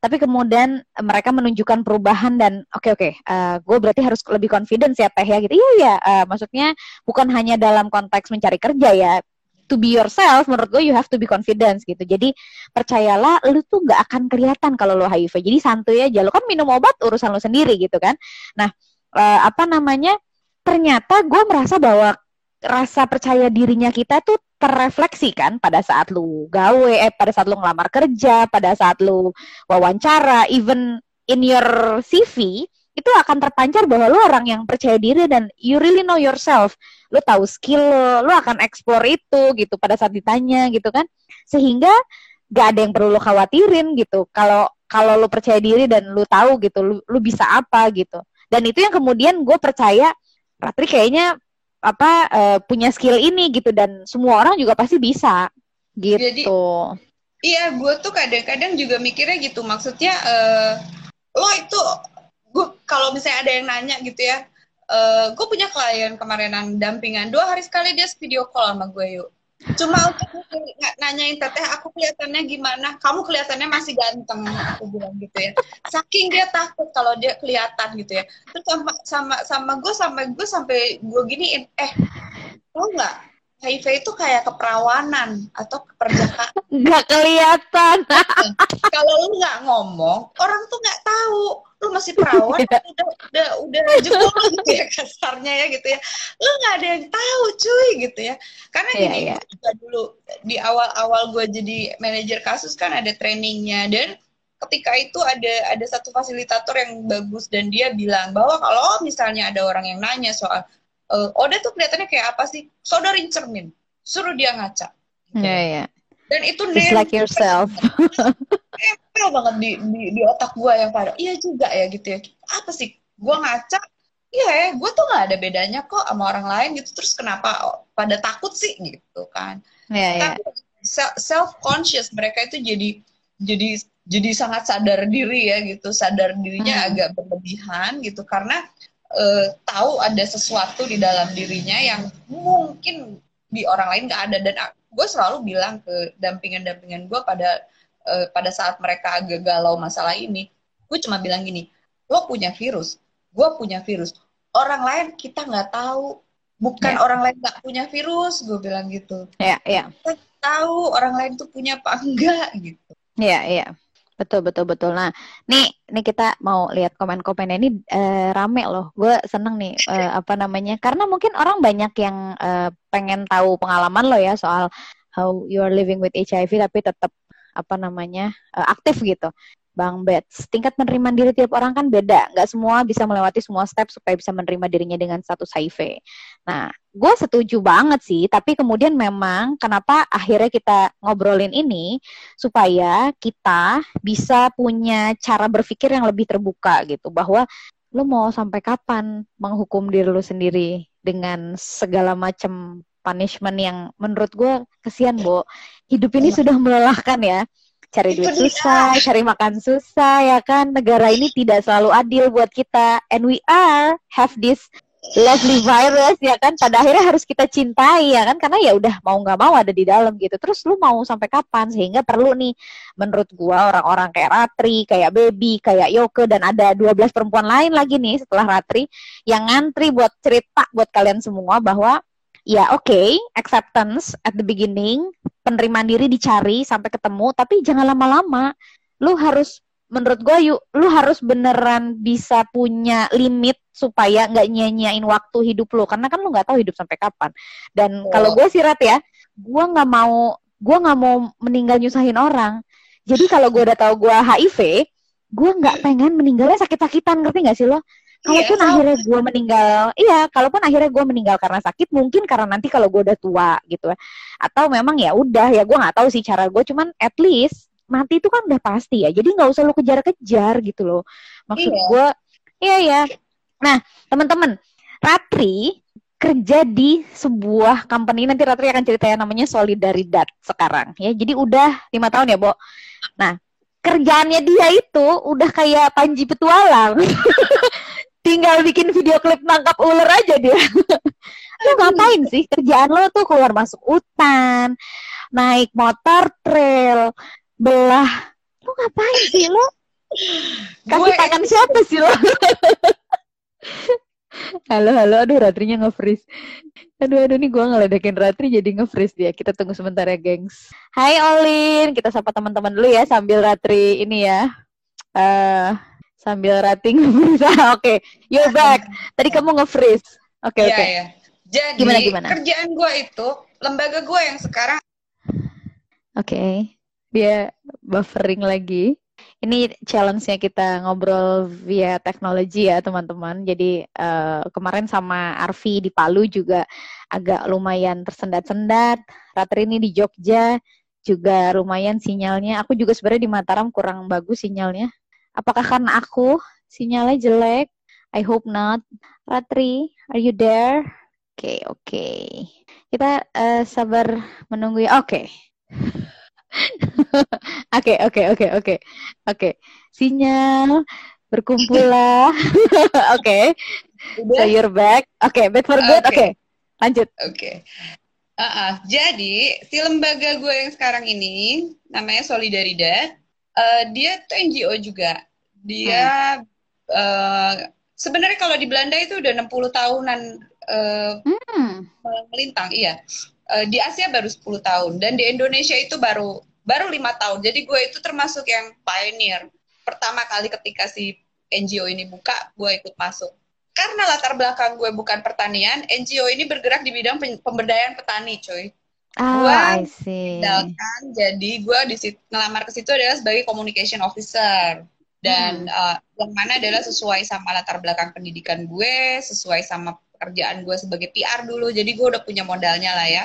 tapi kemudian mereka menunjukkan perubahan dan oke okay, oke, okay, uh, gue berarti harus lebih confidence ya teh ya gitu. Iya ya, uh, maksudnya bukan hanya dalam konteks mencari kerja ya, to be yourself menurut gue you have to be confident gitu jadi percayalah lu tuh nggak akan kelihatan kalau lu HIV jadi santuy aja lu kan minum obat urusan lu sendiri gitu kan nah uh, apa namanya ternyata gue merasa bahwa rasa percaya dirinya kita tuh terrefleksi kan pada saat lu gawe eh pada saat lu ngelamar kerja pada saat lu wawancara even in your CV itu akan terpancar bahwa lu orang yang percaya diri dan you really know yourself. Lu tahu skill lu, lu akan explore itu gitu pada saat ditanya gitu kan. Sehingga gak ada yang perlu lu khawatirin gitu. Kalau kalau lu percaya diri dan lu tahu gitu lu, lu bisa apa gitu dan itu yang kemudian gue percaya Ratri kayaknya apa uh, punya skill ini gitu dan semua orang juga pasti bisa gitu. Jadi, iya, gue tuh kadang-kadang juga mikirnya gitu. Maksudnya uh, lo itu gue kalau misalnya ada yang nanya gitu ya, uh, gue punya klien kemarinan dampingan dua hari sekali dia video call sama gue yuk cuma untuk nanyain teteh aku kelihatannya gimana? Kamu kelihatannya masih ganteng aku bilang gitu ya. Saking dia takut kalau dia kelihatan gitu ya. Terus sama sama sama gue sama gue sampai gue giniin eh tau nggak HIV itu kayak keperawanan atau keperjakaan. Nggak kelihatan. Kalau lu nggak ngomong, orang tuh nggak tahu lu masih perawan iya. udah udah udah jebol gitu ya kasarnya ya gitu ya lu nggak ada yang tahu cuy gitu ya karena yeah, gini yeah. juga dulu di awal-awal gue jadi manajer kasus kan ada trainingnya dan ketika itu ada ada satu fasilitator yang bagus dan dia bilang bahwa kalau misalnya ada orang yang nanya soal uh, Oda tuh kelihatannya kayak apa sih? Sodorin cermin. Suruh dia ngaca. Gitu. yeah, yeah dan itu Just like yourself. Nempel banget di, di di otak gue yang pada iya juga ya gitu ya. Apa sih? Gue ngaca? Iya ya gue tuh nggak ada bedanya kok sama orang lain gitu. Terus kenapa pada takut sih? Gitu kan. Yeah, yeah. self conscious mereka itu jadi jadi jadi sangat sadar diri ya gitu. Sadar dirinya hmm. agak berlebihan gitu. Karena uh, tahu ada sesuatu di dalam dirinya yang mungkin di orang lain nggak ada dan gue selalu bilang ke dampingan-dampingan gue pada uh, pada saat mereka agak galau masalah ini gue cuma bilang gini lo punya virus gue punya virus orang lain kita nggak tahu bukan yeah. orang lain nggak punya virus gue bilang gitu ya yeah, ya yeah. tahu orang lain tuh punya apa enggak gitu ya yeah, ya yeah. Betul betul betul. Nah, nih nih kita mau lihat komen-komennya ini uh, rame loh. Gue seneng nih uh, apa namanya? Karena mungkin orang banyak yang uh, pengen tahu pengalaman lo ya soal how you are living with HIV tapi tetap apa namanya uh, aktif gitu. Bang Bets, tingkat menerima diri tiap orang kan beda. Nggak semua bisa melewati semua step supaya bisa menerima dirinya dengan status HIV. Nah, gue setuju banget sih. Tapi kemudian memang kenapa akhirnya kita ngobrolin ini supaya kita bisa punya cara berpikir yang lebih terbuka gitu. Bahwa lo mau sampai kapan menghukum diri lo sendiri dengan segala macam punishment yang menurut gue kesian, Bo. Hidup ini sudah melelahkan ya cari duit susah, cari makan susah ya kan. Negara ini tidak selalu adil buat kita. And we are. Have this lovely virus ya kan? Pada akhirnya harus kita cintai ya kan? Karena ya udah mau nggak mau ada di dalam gitu. Terus lu mau sampai kapan? Sehingga perlu nih menurut gua orang-orang kayak Ratri kayak Baby kayak Yoke dan ada 12 perempuan lain lagi nih setelah Ratri yang ngantri buat cerita buat kalian semua bahwa ya oke. Okay, acceptance at the beginning. Penerimaan diri dicari sampai ketemu. Tapi jangan lama-lama. Lu harus menurut gue yuk lu harus beneran bisa punya limit supaya nggak nyanyain waktu hidup lu. Karena kan lu nggak tahu hidup sampai kapan. Dan oh. kalau gue sirat ya gue nggak mau gue nggak mau meninggal nyusahin orang. Jadi kalau gue udah tahu gue HIV gue nggak pengen meninggalnya sakit-sakitan. Ngerti nggak sih lo kalaupun yeah, akhirnya gue meninggal iya kalaupun akhirnya gue meninggal karena sakit mungkin karena nanti kalau gue udah tua gitu. Atau memang ya udah ya gue nggak tahu sih cara gue cuman at least mati itu kan udah pasti ya jadi nggak usah lu kejar-kejar gitu loh. Maksud yeah. gue iya ya nah teman-teman Ratri kerja di sebuah company nanti Ratri akan ceritanya namanya Solidaridad sekarang ya. Jadi udah lima tahun ya Bo? Nah kerjaannya dia itu udah kayak Panji Petualang tinggal bikin video klip nangkap ular aja dia. Lu ngapain sih? Kerjaan lo tuh keluar masuk hutan naik motor trail belah. Lu ngapain sih lo kasih tangan siapa sih lo halo halo. Aduh ratrinya nge-freeze. Aduh aduh nih gue ngeledekin ratri jadi nge-freeze dia. Kita tunggu sebentar ya gengs. Hai Olin. Kita sapa teman-teman dulu ya sambil ratri ini ya. Eh uh, sambil rating bisa. Oke, okay. you're back. Tadi kamu nge-freeze. Oke, okay, iya, oke. Okay. Iya. Jadi gimana, gimana? kerjaan gue itu lembaga gue yang sekarang. Oke, okay. dia buffering lagi. Ini challenge-nya kita ngobrol via teknologi ya teman-teman. Jadi uh, kemarin sama Arfi di Palu juga agak lumayan tersendat-sendat. Ratri ini di Jogja juga lumayan sinyalnya. Aku juga sebenarnya di Mataram kurang bagus sinyalnya. Apakah karena aku sinyalnya jelek? I hope not. Ratri, are you there? Oke, okay, oke. Okay. Kita uh, sabar menunggu ya. Oke. Oke, oke, oke, oke. Oke. Sinyal berkumpullah. oke. So you're back. Oke, okay, bad for good. Oke, okay. okay. lanjut. Oke. Okay. Uh -uh. Jadi si lembaga gue yang sekarang ini namanya Solidaridad. Uh, dia tuh NGO juga. Dia hmm. uh, sebenarnya kalau di Belanda itu udah 60 tahunan uh, hmm. melintang, iya. Uh, di Asia baru 10 tahun dan di Indonesia itu baru baru lima tahun. Jadi gue itu termasuk yang pioneer. Pertama kali ketika si NGO ini buka, gue ikut masuk karena latar belakang gue bukan pertanian, NGO ini bergerak di bidang pemberdayaan petani, coy. Oh, gue I see. jadi gue di situ, ngelamar ke situ adalah sebagai communication officer dan hmm. uh, yang mana adalah sesuai sama latar belakang pendidikan gue, sesuai sama pekerjaan gue sebagai PR dulu, jadi gue udah punya modalnya lah ya.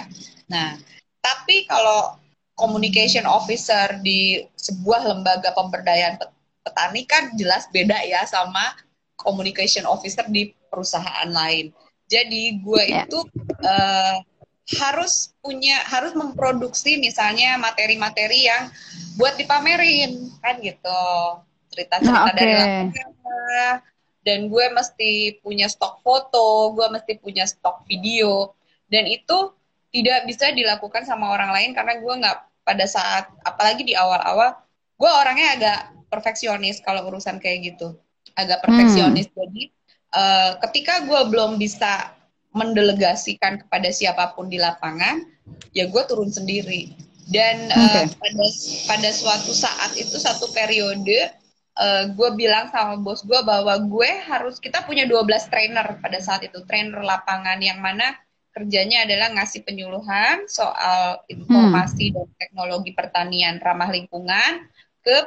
Nah, tapi kalau communication officer di sebuah lembaga pemberdayaan petani kan jelas beda ya sama communication officer di perusahaan lain. Jadi gue yeah. itu uh, harus punya harus memproduksi misalnya materi-materi yang buat dipamerin kan gitu cerita-cerita oh, okay. dari lapangan dan gue mesti punya stok foto, gue mesti punya stok video dan itu tidak bisa dilakukan sama orang lain karena gue nggak pada saat apalagi di awal-awal gue orangnya agak perfeksionis kalau urusan kayak gitu agak perfeksionis. Hmm. Jadi uh, ketika gue belum bisa mendelegasikan kepada siapa pun di lapangan, ya gue turun sendiri. Dan uh, pada pada suatu saat itu satu periode uh, gue bilang sama bos gue bahwa gue harus kita punya 12 trainer pada saat itu trainer lapangan yang mana kerjanya adalah ngasih penyuluhan soal informasi hmm. dan teknologi pertanian ramah lingkungan ke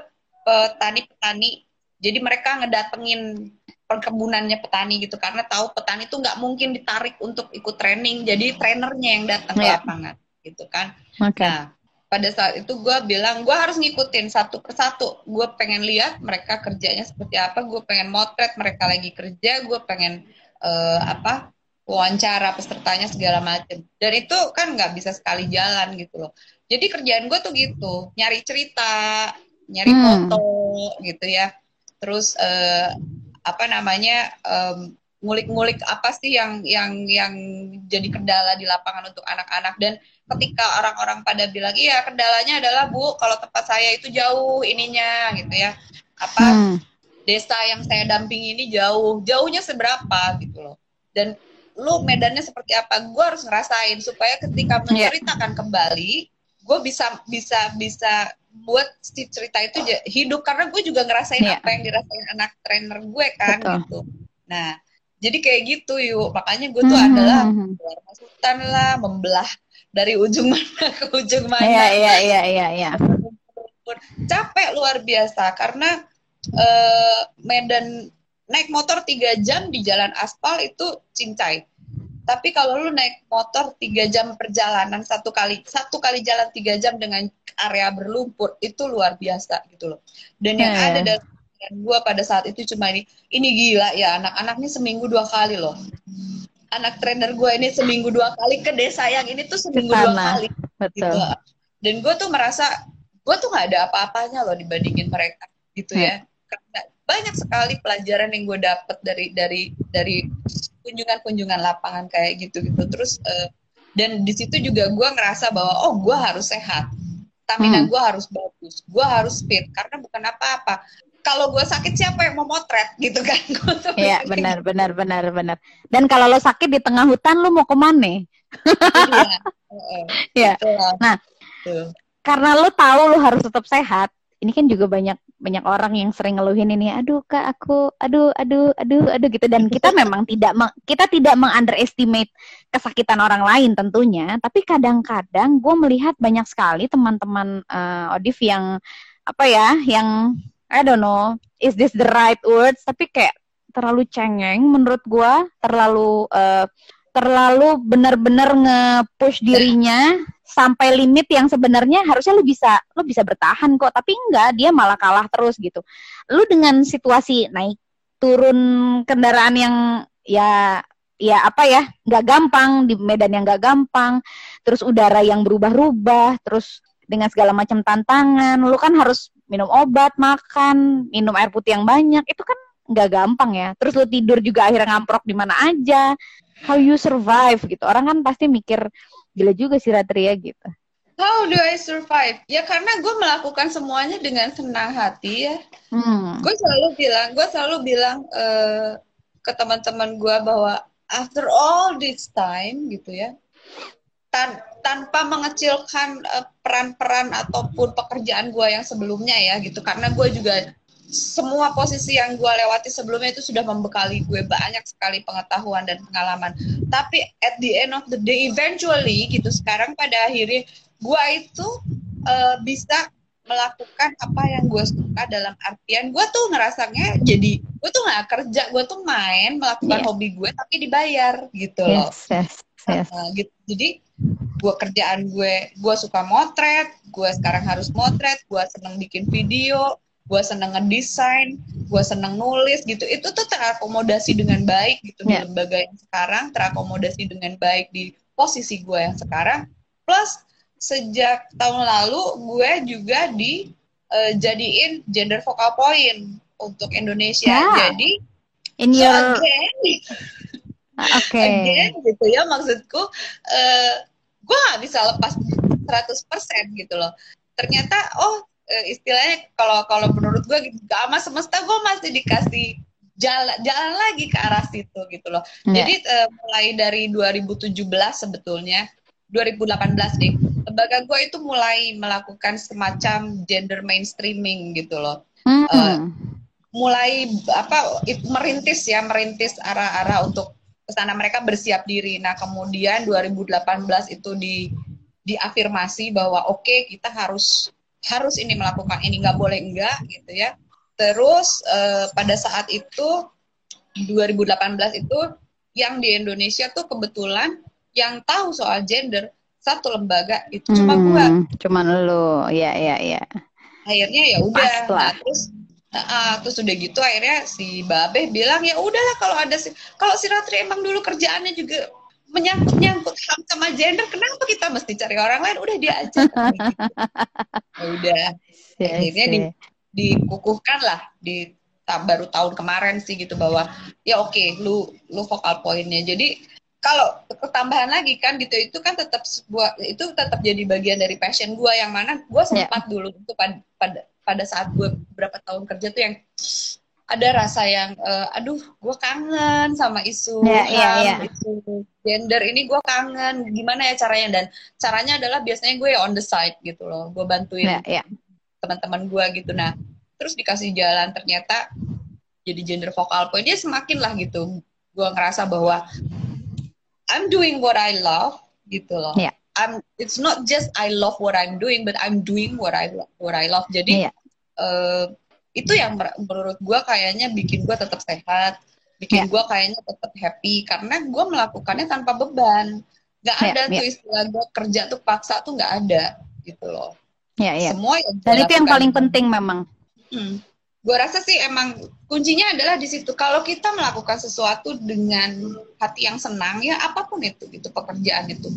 petani-petani jadi mereka ngedatengin perkebunannya petani gitu. Karena tahu petani itu nggak mungkin ditarik untuk ikut training. Jadi trainernya yang datang ke iya. lapangan gitu kan. Okay. nah pada saat itu gue bilang gue harus ngikutin satu persatu. Gue pengen lihat mereka kerjanya seperti apa. Gue pengen motret mereka lagi kerja. Gue pengen uh, apa wawancara pesertanya segala macam dan itu kan nggak bisa sekali jalan gitu loh. Jadi kerjaan gue tuh gitu. Nyari cerita nyari hmm. foto gitu ya. Terus uh, apa namanya ngulik-ngulik apa sih yang yang yang jadi kendala di lapangan untuk anak-anak dan ketika orang-orang pada bilang iya kendalanya adalah bu kalau tempat saya itu jauh ininya gitu ya apa hmm. desa yang saya dampingi ini jauh jauhnya seberapa gitu loh dan lu medannya seperti apa gue harus ngerasain supaya ketika iya. menceritakan yeah. kembali gue bisa bisa bisa buat si cerita itu hidup karena gue juga ngerasain yeah. apa yang dirasain anak trainer gue kan Betul. gitu. Nah, jadi kayak gitu yuk. Makanya gue tuh mm -hmm. adalah keluar masukan lah, membelah dari ujung mana ke ujung mana. Iya iya iya iya iya. Capek luar biasa karena uh, Medan naik motor tiga jam di jalan aspal itu cincai tapi kalau lu naik motor tiga jam perjalanan satu kali satu kali jalan tiga jam dengan area berlumpur itu luar biasa gitu loh. Dan yang yeah. ada dalam gue pada saat itu cuma ini ini gila ya anak-anak ini seminggu dua kali loh. Anak trainer gue ini seminggu dua kali ke desa yang ini tuh seminggu Ke sana. dua kali. Betul. Gitu. Dan gue tuh merasa gue tuh nggak ada apa-apanya loh dibandingin mereka gitu ya. Karena banyak sekali pelajaran yang gue dapet dari dari dari kunjungan-kunjungan lapangan kayak gitu gitu terus uh, dan di situ juga gue ngerasa bahwa oh gue harus sehat. Stamina hmm. gue harus bagus. Gue harus fit. Karena bukan apa-apa. Kalau gue sakit siapa yang mau motret? Gitu kan. Iya benar benar benar benar. Dan kalau lo sakit di tengah hutan lo mau ke mana? Iya. Nah, karena lo tahu lo harus tetap sehat, ini kan juga banyak banyak orang yang sering ngeluhin ini aduh kak aku aduh aduh aduh aduh gitu. Dan kita memang tidak kita tidak mengunderestimate kesakitan orang lain tentunya tapi kadang-kadang gue melihat banyak sekali teman-teman uh, Odif yang apa ya yang I don't know is this the right words? Tapi kayak terlalu cengeng menurut gue terlalu uh, terlalu benar-benar nge-push dirinya sampai limit yang sebenarnya harusnya lu bisa lu bisa bertahan kok tapi enggak dia malah kalah terus gitu lu dengan situasi naik turun kendaraan yang ya ya apa ya nggak gampang di medan yang nggak gampang terus udara yang berubah-ubah terus dengan segala macam tantangan lu kan harus minum obat makan minum air putih yang banyak itu kan nggak gampang ya. Terus lu tidur juga akhirnya ngamprok di mana aja. How you survive gitu. Orang kan pasti mikir gila juga sih Ratria gitu. How do I survive? Ya karena gue melakukan semuanya dengan senang hati ya. Hmm. Gue selalu bilang, gue selalu bilang uh, ke teman-teman gue bahwa after all this time gitu ya, tan tanpa mengecilkan uh, peran-peran ataupun pekerjaan gue yang sebelumnya ya gitu, karena gue juga semua posisi yang gue lewati sebelumnya itu sudah membekali gue banyak sekali pengetahuan dan pengalaman. Tapi at the end of the day, eventually gitu sekarang pada akhirnya gue itu uh, bisa melakukan apa yang gue suka dalam artian gue tuh ngerasanya jadi gue tuh nggak kerja gue tuh main melakukan yeah. hobi gue tapi dibayar gitu loh yes, yes. Uh, gitu. jadi gue kerjaan gue gue suka motret gue sekarang harus motret gue seneng bikin video gue seneng ngedesain, gue seneng nulis gitu, itu tuh terakomodasi dengan baik gitu yeah. di lembaga yang sekarang, terakomodasi dengan baik di posisi gue yang sekarang. Plus sejak tahun lalu gue juga dijadiin uh, gender focal point untuk Indonesia. Yeah. Jadi in your so again, okay. again gitu ya maksudku uh, gue gak bisa lepas 100% gitu loh. Ternyata oh istilahnya kalau kalau menurut gue gitu sama semesta gue masih dikasih jalan jalan lagi ke arah situ gitu loh. Yeah. Jadi uh, mulai dari 2017 sebetulnya 2018 nih lembaga gue itu mulai melakukan semacam gender mainstreaming gitu loh. Mm -hmm. uh, mulai apa itu merintis ya merintis arah-arah untuk ke sana mereka bersiap diri. Nah kemudian 2018 itu di diafirmasi bahwa oke okay, kita harus harus ini melakukan ini nggak boleh enggak gitu ya. Terus uh, pada saat itu 2018 itu yang di Indonesia tuh kebetulan yang tahu soal gender satu lembaga itu cuma hmm, gua. cuma lo ya ya ya akhirnya ya udah. Nah, terus uh, terus udah gitu akhirnya si Babe bilang ya udahlah kalau ada si kalau si Ratri emang dulu kerjaannya juga menyangkut-nyangkut ham sama gender kenapa kita mesti cari orang lain udah dia aja ya udah yes, akhirnya di, dikukuhkan lah di baru tahun kemarin sih gitu bahwa ya oke okay, lu lu vokal poinnya jadi kalau ketambahan lagi kan gitu itu kan tetap sebuah itu tetap jadi bagian dari passion gue yang mana gue ya. sempat yeah. dulu itu pada pada pada saat gue berapa tahun kerja tuh yang ada rasa yang uh, aduh gue kangen sama isu yeah, yeah, yeah. isu gender ini gue kangen gimana ya caranya dan caranya adalah biasanya gue on the side gitu loh gue bantuin yeah, yeah. teman-teman gue gitu nah terus dikasih jalan ternyata jadi gender vokal point dia semakin lah gitu gue ngerasa bahwa I'm doing what I love gitu loh yeah. I'm it's not just I love what I'm doing but I'm doing what I what I love jadi yeah. uh, itu yang menurut gue kayaknya bikin gue tetap sehat bikin yeah. gue kayaknya tetap happy karena gue melakukannya tanpa beban nggak yeah, ada yeah. tuh istilah gue kerja tuh paksa tuh nggak ada gitu loh ya yeah, yeah. semua yang dan itu yang paling penting memang hmm, gue rasa sih emang kuncinya adalah di situ kalau kita melakukan sesuatu dengan hati yang senang ya apa pun itu gitu pekerjaan itu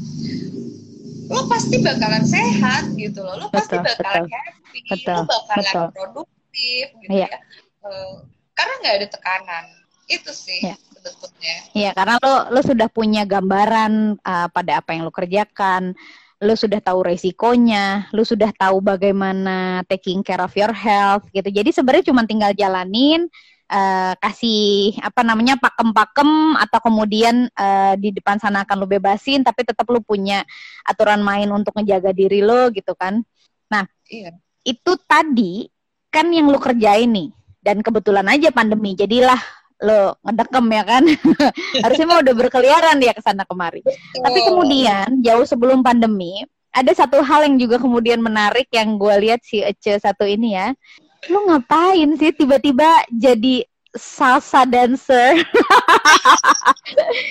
lo pasti bakalan sehat gitu loh lo pasti bakalan betul, happy betul, lo bakalan betul. produktif positif gitu yeah. ya uh, karena nggak ada tekanan itu sih yeah. sebetulnya Iya karena lo lo sudah punya gambaran uh, pada apa yang lo kerjakan lo sudah tahu resikonya, lo sudah tahu bagaimana taking care of your health gitu. Jadi sebenarnya cuma tinggal jalanin, uh, kasih apa namanya pakem-pakem atau kemudian uh, di depan sana akan lo bebasin, tapi tetap lo punya aturan main untuk menjaga diri lo gitu kan. Nah, iya. itu tadi kan yang lu kerjain nih. Dan kebetulan aja pandemi jadilah lo ngedekem ya kan? Harusnya mah udah berkeliaran dia ke sana kemari. Betul. tapi kemudian jauh sebelum pandemi ada satu hal yang juga kemudian menarik yang gue lihat si Ece satu ini ya. Lo ngapain sih tiba-tiba jadi salsa dancer?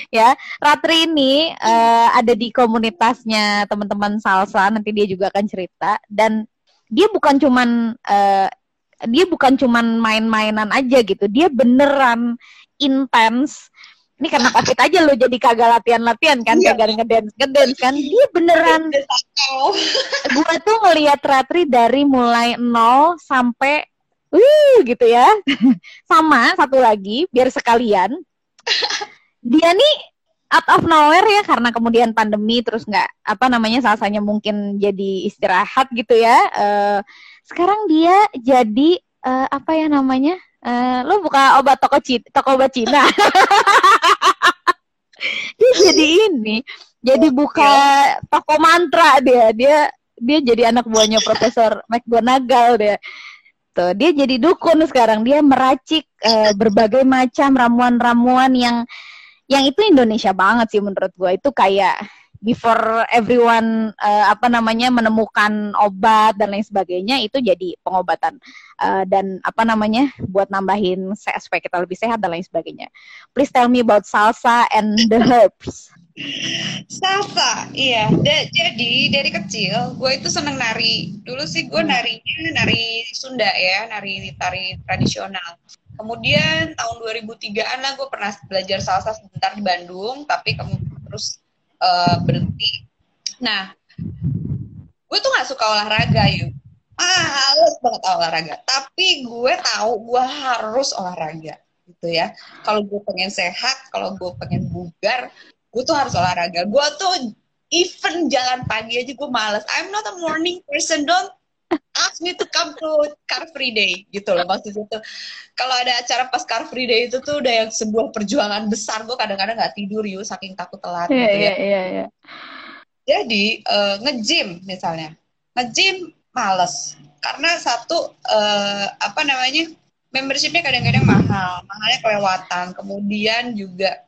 Ya Ratri ini uh, ada di komunitasnya teman-teman salsa nanti dia juga akan cerita. Dan dia bukan cuman uh, dia bukan cuman main-mainan aja gitu dia beneran intens ini karena covid aja lo jadi kagak latihan-latihan kan iya. kagak ngedance ngedance kan. Dia beneran gue tuh ngelihat Ratri dari mulai nol sampai uh gitu ya. Sama satu lagi biar sekalian. Dia nih out of nowhere ya karena kemudian pandemi terus nggak apa namanya salsanya mungkin jadi istirahat gitu ya. Uh, sekarang dia jadi uh, apa ya namanya? Uh, lo buka obat toko Cina, toko obat Cina. Dia jadi ini jadi buka toko mantra dia. Dia dia jadi anak buahnya Profesor McGonagall dia. Tuh dia jadi dukun sekarang. Dia meracik uh, berbagai macam ramuan-ramuan yang yang itu Indonesia banget sih menurut gue itu kayak before everyone uh, apa namanya menemukan obat dan lain sebagainya itu jadi pengobatan uh, dan apa namanya buat nambahin supaya kita lebih sehat dan lain sebagainya. Please tell me about salsa and the herbs. Salsa, iya. Da jadi dari kecil gue itu seneng nari. Dulu sih gue narinya nari Sunda ya, nari tari tradisional. Kemudian tahun 2003-an lah gue pernah belajar salsa sebentar di Bandung, tapi kamu terus uh, berhenti. Nah, gue tuh gak suka olahraga yuk. Males banget olahraga. Tapi gue tahu gue harus olahraga gitu ya. Kalau gue pengen sehat, kalau gue pengen bugar, gue tuh harus olahraga gue tuh even jalan pagi aja gue males I'm not a morning person don't ask me to come to car free day gitu loh maksudnya tuh kalau ada acara pas car free day itu tuh udah yang sebuah perjuangan besar gue kadang-kadang nggak tidur yuk saking takut telat yeah, gitu ya. yeah, yeah, yeah. jadi uh, nge-gym misalnya. Nge-gym males. Karena satu uh, apa namanya membershipnya kadang-kadang mahal. Mahalnya kelewatan. Kemudian juga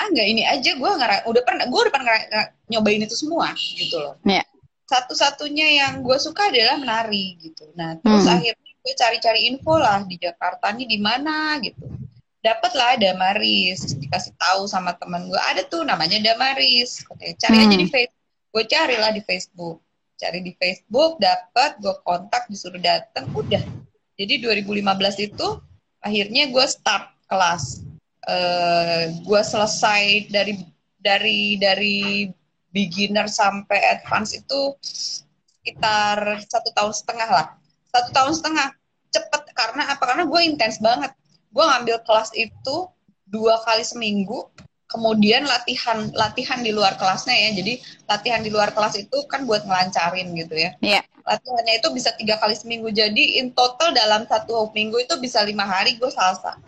ah nggak ini aja gue nggak udah pernah gue udah pernah nyobain itu semua gitu loh. Yeah. Satu-satunya yang gue suka adalah menari gitu. Nah terus hmm. akhirnya gue cari-cari info lah di Jakarta nih di mana gitu. Dapat lah Damaris dikasih tahu sama teman gue ada tuh namanya Damaris. Oke, cari hmm. aja di Facebook gue carilah di Facebook. Cari di Facebook dapat gue kontak disuruh datang udah. Jadi 2015 itu akhirnya gue start kelas. Uh, eh, gue selesai dari dari dari beginner sampai advance itu sekitar satu tahun setengah lah. Satu tahun setengah. Cepet karena apa? Karena gue intens banget. Gue ngambil kelas itu dua kali seminggu. Kemudian latihan latihan di luar kelasnya ya. Jadi latihan di luar kelas itu kan buat ngelancarin gitu ya. Yeah. latihannya itu bisa tiga kali seminggu. Jadi in total dalam satu minggu itu bisa lima hari gue salsa.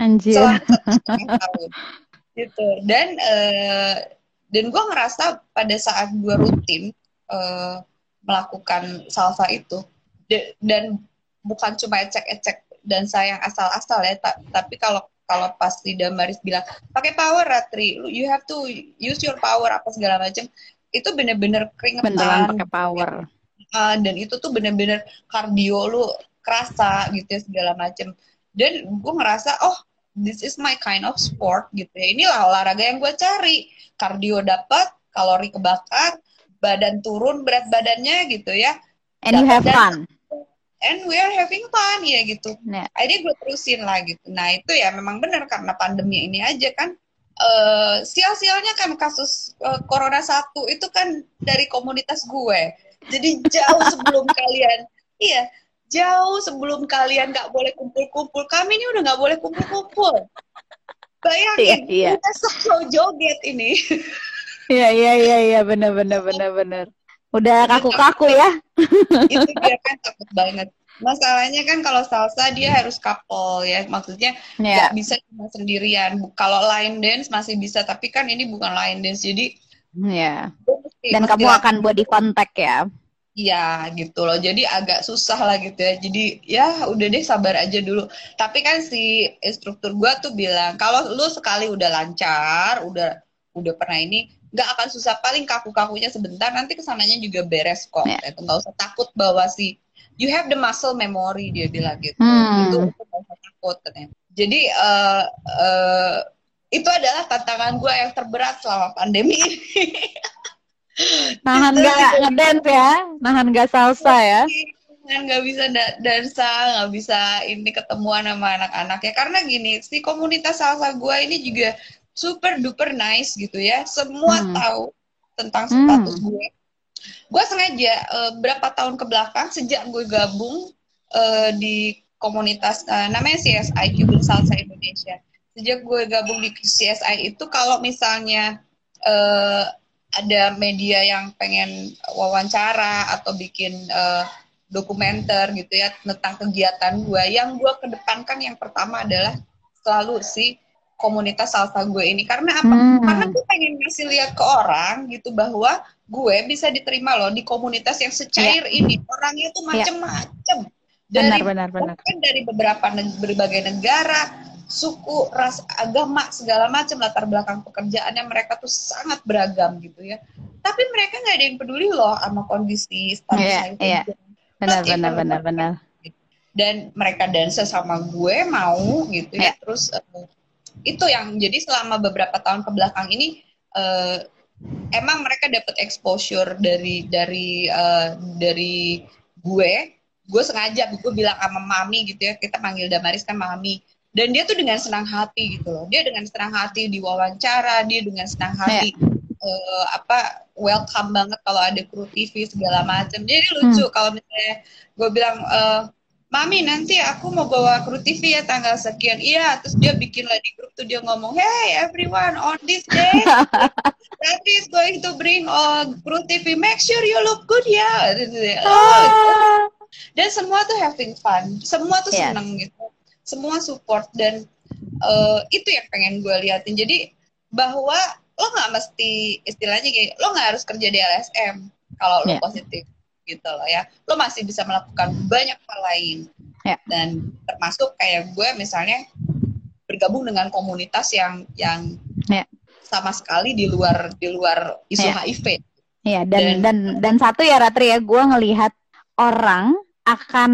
Anjir. gitu. Dan uh, dan gue ngerasa pada saat gue rutin uh, melakukan salsa itu dan bukan cuma ecek-ecek dan sayang asal-asal ya, ta tapi kalau kalau pas Lida Maris bilang pakai power Ratri, you have to use your power apa segala macam, itu bener-bener keringetan. Beneran pakai power. Uh, dan itu tuh bener-bener kardio lu kerasa gitu ya segala macam dan gue ngerasa oh this is my kind of sport gitu ya. Inilah olahraga yang gue cari. Kardio dapat kalori kebakar badan turun berat badannya gitu ya. And you have fun. and we are having fun ya gitu. Yeah. akhirnya gue terusin lah gitu. Nah itu ya memang benar karena pandemi ini aja kan. Uh, sial-sialnya kan kasus uh, corona satu itu kan dari komunitas gue. Jadi jauh sebelum kalian. Iya jauh sebelum kalian nggak boleh kumpul-kumpul. Kami ini udah nggak boleh kumpul-kumpul. Bayangin, iya, iya. kita so joget ini. Iya, iya, iya, iya, benar, benar, benar, benar. Udah kaku-kaku ya. Itu dia kan takut banget. Masalahnya kan kalau salsa dia harus couple ya, maksudnya iya. nggak yeah. bisa cuma sendirian. Kalau line dance masih bisa, tapi kan ini bukan line dance, jadi. Ya. Yeah. Dan kamu akan body contact ya. Iya gitu loh. Jadi agak susah lah gitu ya. Jadi ya udah deh sabar aja dulu. Tapi kan si instruktur gua tuh bilang kalau lu sekali udah lancar, udah udah pernah ini nggak akan susah paling kaku-kakunya sebentar nanti ke sananya juga beres kok. Yeah. Itu nggak usah takut bahwa si you have the muscle memory dia bilang gitu. Hmm. Itu nggak usah takut katanya. Jadi uh, uh, itu adalah tantangan gue yang terberat selama pandemi ini. nahan nggak ngedance ya nahan nggak salsa ya nahan nggak bisa da dansa nggak bisa ini ketemuan sama anak-anak ya karena gini si komunitas salsa gue ini juga super duper nice gitu ya semua hmm. tahu tentang status hmm. gue gue sengaja uh, berapa tahun ke belakang sejak gue gabung uh, di komunitas uh, namanya CSI Cuban Salsa Indonesia. Sejak gue gabung di CSI itu kalau misalnya uh, ada media yang pengen wawancara atau bikin uh, dokumenter gitu ya tentang kegiatan gue, yang gue kedepankan yang pertama adalah selalu si komunitas salsa gue ini karena apa? Hmm. Karena gue pengen ngasih lihat ke orang gitu bahwa gue bisa diterima loh di komunitas yang secair yeah. ini orangnya tuh iya. macem-macem. Yeah dari benar, benar, benar. dari beberapa neg berbagai negara suku ras agama segala macam latar belakang pekerjaannya mereka tuh sangat beragam gitu ya. Tapi mereka nggak ada yang peduli loh sama kondisi status yeah, yeah. benar benar benar benar. Dan mereka dansa sama gue mau gitu ya. Yeah. terus uh, itu yang jadi selama beberapa tahun ke belakang ini uh, emang mereka dapat exposure dari dari uh, dari gue. Gue sengaja gue bilang sama mami gitu ya. Kita panggil Damaris kan mami dan dia tuh dengan senang hati gitu loh. Dia dengan senang hati diwawancara dia dengan senang hati yeah. uh, apa welcome banget kalau ada kru TV segala macam jadi lucu hmm. kalau misalnya gue bilang uh, Mami nanti aku mau bawa kru TV ya tanggal sekian. Iya terus dia bikin lah di grup tuh dia ngomong hey everyone on this day Ratri is going to bring all kru TV make sure you look good ya. Oh, ah. dan semua tuh having fun. Semua tuh yeah. seneng gitu semua support dan uh, itu yang pengen gue liatin jadi bahwa lo nggak mesti istilahnya kayak lo nggak harus kerja di LSM kalau lo yeah. positif gitu loh ya lo masih bisa melakukan banyak hal lain yeah. dan termasuk kayak gue misalnya bergabung dengan komunitas yang yang yeah. sama sekali di luar di luar isu yeah. HIV Iya dan, dan dan dan satu ya Ratri ya gue ngelihat orang akan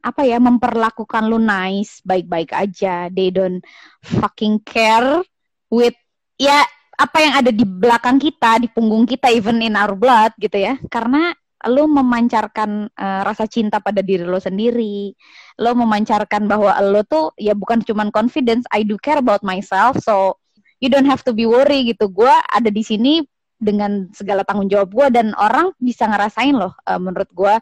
apa ya memperlakukan lu nice baik-baik aja. They don't fucking care with ya apa yang ada di belakang kita di punggung kita even in our blood gitu ya. Karena lu memancarkan uh, rasa cinta pada diri lo sendiri. Lo memancarkan bahwa lo tuh ya bukan cuman confidence I do care about myself so you don't have to be worry gitu. Gue ada di sini dengan segala tanggung jawab gue dan orang bisa ngerasain loh uh, menurut gue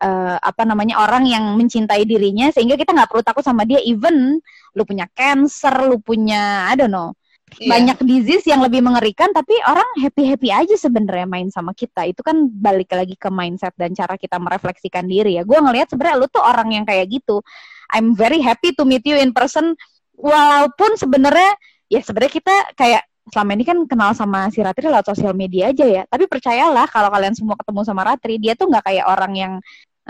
uh, apa namanya orang yang mencintai dirinya sehingga kita nggak perlu takut sama dia. Even lu punya cancer lu punya I don't know yeah. banyak disease yang lebih mengerikan tapi orang happy happy aja sebenarnya main sama kita. Itu kan balik lagi ke mindset dan cara kita merefleksikan diri ya. Gue ngelihat sebenarnya lu tuh orang yang kayak gitu. I'm very happy to meet you in person walaupun sebenarnya ya sebenarnya kita kayak selama ini kan kenal sama si Ratri lewat sosial media aja ya. Tapi percayalah kalau kalian semua ketemu sama Ratri, dia tuh nggak kayak orang yang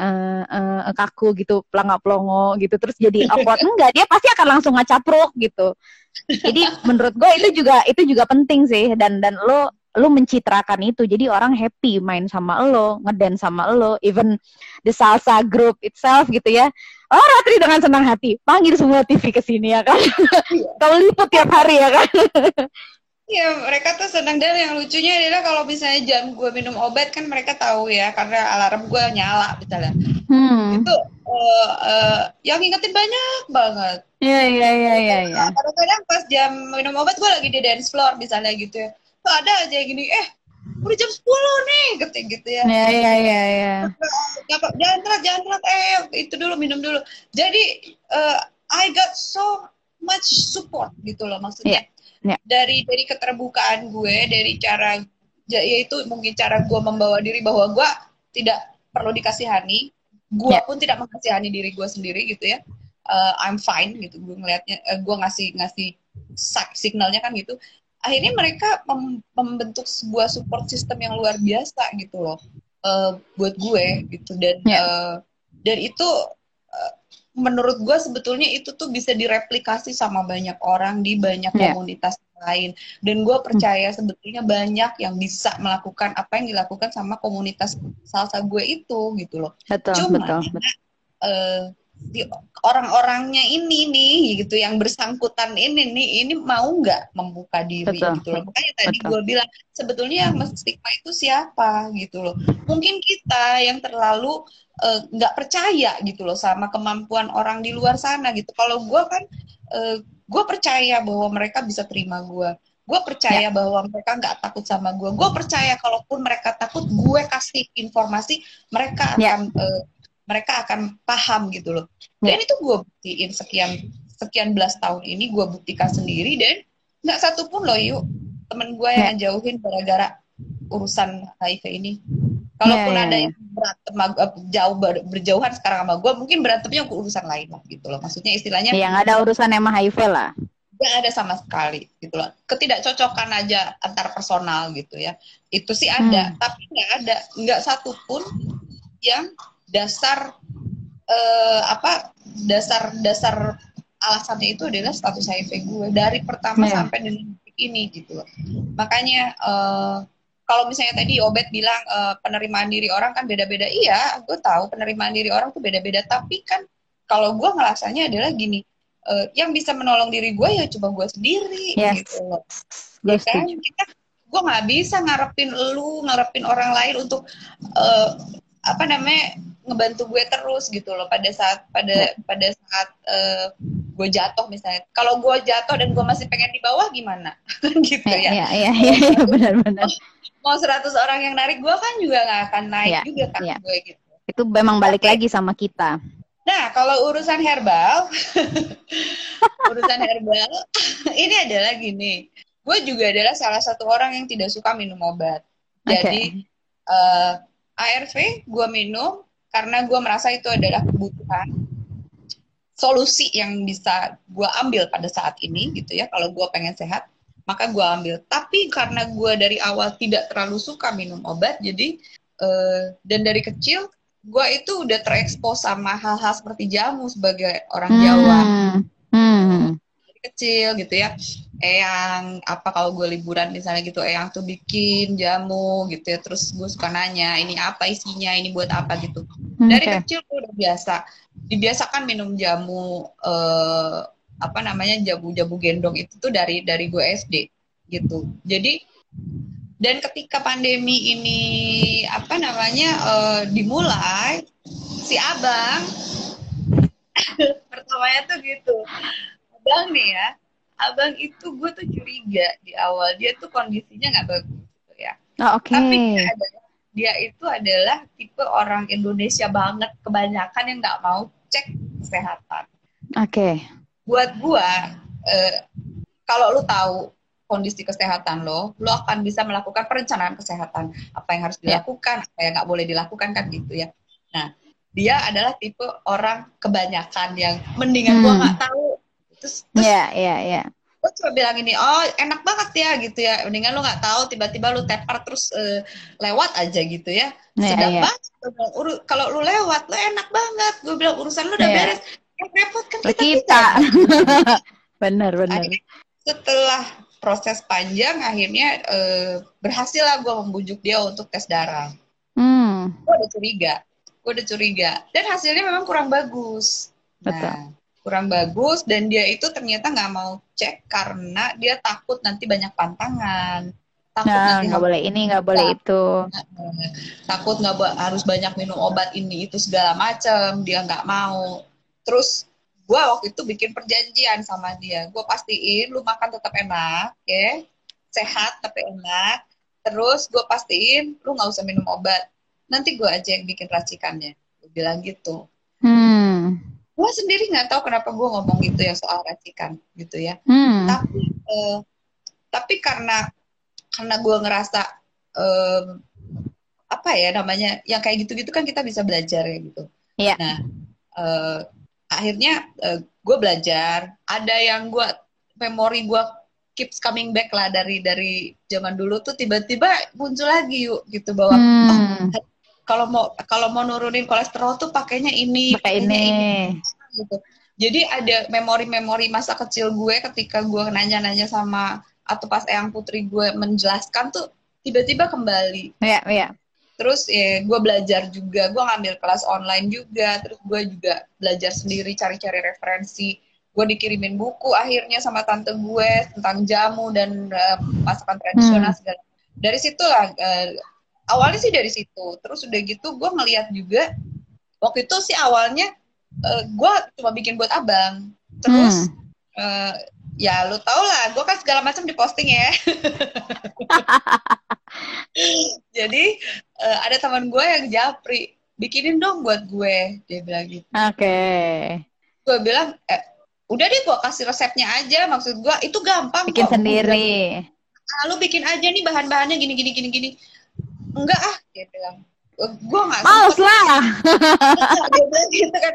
uh, uh, kaku gitu, pelangap pelongo gitu, terus jadi awkward. Enggak, dia pasti akan langsung ngacapruk gitu. Jadi menurut gue itu juga itu juga penting sih dan dan lo lo mencitrakan itu jadi orang happy main sama lo ngedance sama lo even the salsa group itself gitu ya oh Ratri dengan senang hati panggil semua TV ke sini ya kan iya. kalau liput tiap hari ya kan Iya, mereka tuh senang dan yang lucunya adalah kalau misalnya jam gue minum obat kan mereka tahu ya karena alarm gue nyala misalnya. Hmm. Itu uh, uh, yang ingetin banyak banget. Iya iya iya iya. Ya. Kadang-kadang pas jam minum obat gue lagi di dance floor misalnya gitu ya. Tuh ada aja gini, eh udah jam 10 nih gitu gitu ya. Iya iya iya iya. Jangan telat, jangan telat, eh itu dulu minum dulu. Jadi uh, I got so much support gitu loh maksudnya. Yeah yeah. dari dari keterbukaan gue dari cara yaitu mungkin cara gue membawa diri bahwa gue tidak perlu dikasihani gue yeah. pun tidak mengasihani diri gue sendiri gitu ya uh, I'm fine gitu gue ngelihatnya uh, gue ngasih ngasih signalnya kan gitu akhirnya mereka mem membentuk sebuah support system yang luar biasa gitu loh uh, buat gue gitu dan yeah. uh, dan itu menurut gue sebetulnya itu tuh bisa direplikasi sama banyak orang di banyak yeah. komunitas lain dan gue percaya sebetulnya banyak yang bisa melakukan apa yang dilakukan sama komunitas salsa gue itu gitu loh betul, cuma betul, betul. Uh, orang-orangnya ini nih gitu yang bersangkutan ini nih ini mau nggak membuka diri betul, gitu loh makanya tadi gue bilang sebetulnya yang stigma itu siapa gitu loh mungkin kita yang terlalu eh, nggak uh, percaya gitu loh sama kemampuan orang di luar sana gitu kalau gue kan uh, gue percaya bahwa mereka bisa terima gue gue percaya ya. bahwa mereka nggak takut sama gue gue percaya kalaupun mereka takut gue kasih informasi mereka ya. akan ya. uh, mereka akan paham gitu loh. Dan itu gue buktiin sekian sekian belas tahun ini gue buktikan sendiri dan nggak satu pun loh yuk temen gue yang jauhin gara-gara urusan HIV ini. Kalaupun yeah, yeah, ada yang berantem jauh berjauhan sekarang sama gue mungkin berantemnya urusan lain lah gitu loh. Maksudnya istilahnya yang ada urusan sama HIV lah. Nggak ada sama sekali gitu loh. Ketidakcocokan aja antar personal gitu ya. Itu sih ada hmm. tapi nggak ada. Nggak satu pun yang dasar eh, apa dasar dasar alasannya itu adalah status HIV gue dari pertama yeah. sampai detik ini gitu loh. Makanya uh, kalau misalnya tadi Obet bilang uh, penerimaan diri orang kan beda-beda, iya, gue tahu penerimaan diri orang tuh beda-beda. Tapi kan kalau gue ngerasanya adalah gini, uh, yang bisa menolong diri gue ya coba gue sendiri yes. gitu loh. Ya kan? Kita, gue nggak bisa ngarepin lu, ngarepin orang lain untuk uh, apa namanya ngebantu gue terus gitu loh pada saat pada ya. pada saat uh, gue jatuh misalnya. Kalau gue jatuh dan gue masih pengen di bawah gimana? Gitu ya. iya iya iya ya, benar-benar mau 100 orang yang narik gue kan juga nggak akan naik ya, juga kan ya. gue gitu. Itu memang balik lagi sama kita. Nah kalau urusan herbal urusan herbal ini adalah gini gue juga adalah salah satu orang yang tidak suka minum obat. Jadi okay. uh, eh, ARV gue minum karena gue merasa itu adalah kebutuhan solusi yang bisa gue ambil pada saat ini gitu ya kalau gue pengen sehat maka gue ambil tapi karena gue dari awal tidak terlalu suka minum obat jadi uh, dan dari kecil gue itu udah terekspos sama hal-hal seperti jamu sebagai orang Jawa hmm. Hmm. Kecil gitu ya. Eyang apa kalau gue liburan misalnya gitu Eyang tuh bikin jamu gitu ya. Terus gue suka nanya ini apa isinya? Ini buat apa? gitu. Hmm, dari okay. kecil gue udah biasa. Dibiasakan minum jamu eh, apa namanya jamu-jamu gendong itu tuh dari dari gue SD gitu. Jadi dan ketika pandemi ini apa namanya eh, dimulai si abang pertamanya tuh gitu abang nih ya abang itu gue tuh curiga di awal dia tuh kondisinya nggak bagus gitu ya. Oh, Oke. Okay. Tapi dia, adalah, dia itu adalah tipe orang Indonesia banget kebanyakan yang nggak mau cek kesehatan. Oke. Okay. Buat gue, eh, kalau lu tahu kondisi kesehatan lo, lo akan bisa melakukan perencanaan kesehatan. Apa yang harus ya. dilakukan, yeah. apa yang nggak boleh dilakukan kan gitu ya. Nah, dia adalah tipe orang kebanyakan yang mendingan hmm. gue nggak tahu terus terus yeah, yeah, yeah. gue coba bilang ini oh enak banget ya gitu ya. Mendingan lu nggak tahu tiba-tiba lu tepar terus uh, lewat aja gitu ya. Yeah, sedang yeah. kalau lu lewat lu enak banget. Gue bilang urusan lu udah yeah. beres. Yang repot kan kita, kita. bener bener. Akhirnya, setelah proses panjang akhirnya uh, berhasil lah gue membujuk dia untuk tes darah. Hmm. gue udah curiga. Gue udah curiga. Dan hasilnya memang kurang bagus. Nah, Betul kurang bagus dan dia itu ternyata nggak mau cek karena dia takut nanti banyak pantangan. Takut nah, nanti nggak boleh ini nggak boleh itu. takut nggak harus banyak minum obat ini itu segala macam dia nggak mau. Terus gue waktu itu bikin perjanjian sama dia. Gue pastiin lu makan tetap enak ya. Sehat tapi enak. Terus gue pastiin lu nggak usah minum obat. Nanti gue aja yang bikin racikannya. Gue bilang gitu. Hmm gue sendiri nggak tahu kenapa gue ngomong gitu ya soal racikan gitu ya hmm. tapi uh, tapi karena karena gue ngerasa um, apa ya namanya yang kayak gitu-gitu kan kita bisa belajar ya gitu yeah. nah uh, akhirnya uh, gue belajar ada yang gue memori gue keeps coming back lah dari dari zaman dulu tuh tiba-tiba muncul lagi yuk gitu bahwa hmm. oh, kalau mau kalau mau nurunin kolesterol tuh pakainya ini, pakai ini. ini gitu. Jadi ada memori-memori masa kecil gue ketika gue nanya-nanya sama atau pas Eyang Putri gue menjelaskan tuh tiba-tiba kembali. Iya, iya. Terus ya gue belajar juga, gue ngambil kelas online juga, terus gue juga belajar sendiri cari-cari referensi. Gue dikirimin buku akhirnya sama tante gue tentang jamu dan uh, masakan tradisional hmm. segala. Dari situlah uh, awalnya sih dari situ. Terus udah gitu gue ngeliat juga waktu itu sih awalnya uh, eh, gue cuma bikin buat abang. Terus hmm. uh, ya lu tau lah gue kan segala macam diposting ya. Jadi uh, ada teman gue yang japri bikinin dong buat gue dia bilang gitu. Oke. Okay. gue bilang eh, udah deh gue kasih resepnya aja. Maksud gue itu gampang bikin kok. sendiri. lalu bikin aja nih bahan-bahannya gini gini gini gini enggak ah dia bilang. Gue gak Males lah. Dia bilang gitu kan.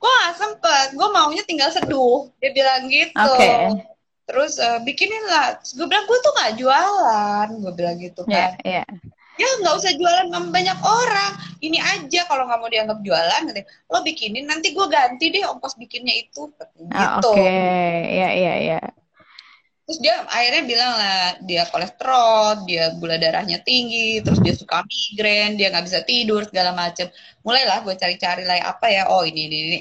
Gue gak sempet gue maunya tinggal seduh dia bilang gitu. Okay. terus uh, bikinin lah. Gue bilang gue tuh gak jualan gue bilang gitu iya, kan. yeah, yeah. ya nggak usah jualan sama banyak orang. Ini aja kalau nggak mau dianggap jualan nanti lo bikinin nanti gue ganti deh ongkos bikinnya itu gitu. oh, oke. Okay. ya ya ya terus dia akhirnya bilang lah dia kolesterol dia gula darahnya tinggi terus dia suka migrain dia nggak bisa tidur segala macem mulailah gue cari-cari lah apa ya oh ini ini, ini.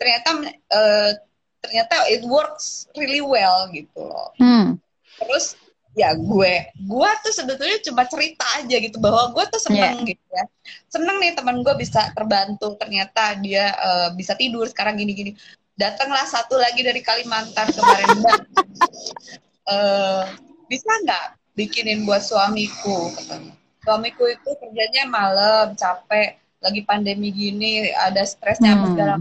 ternyata uh, ternyata it works really well gitu loh hmm. terus ya gue gue tuh sebetulnya cuma cerita aja gitu bahwa gue tuh seneng yeah. gitu ya seneng nih teman gue bisa terbantu ternyata dia uh, bisa tidur sekarang gini-gini datanglah satu lagi dari Kalimantan kemarin uh, bisa nggak bikinin buat suamiku katanya. Suamiku itu kerjanya malam capek lagi pandemi gini ada stresnya hmm. segala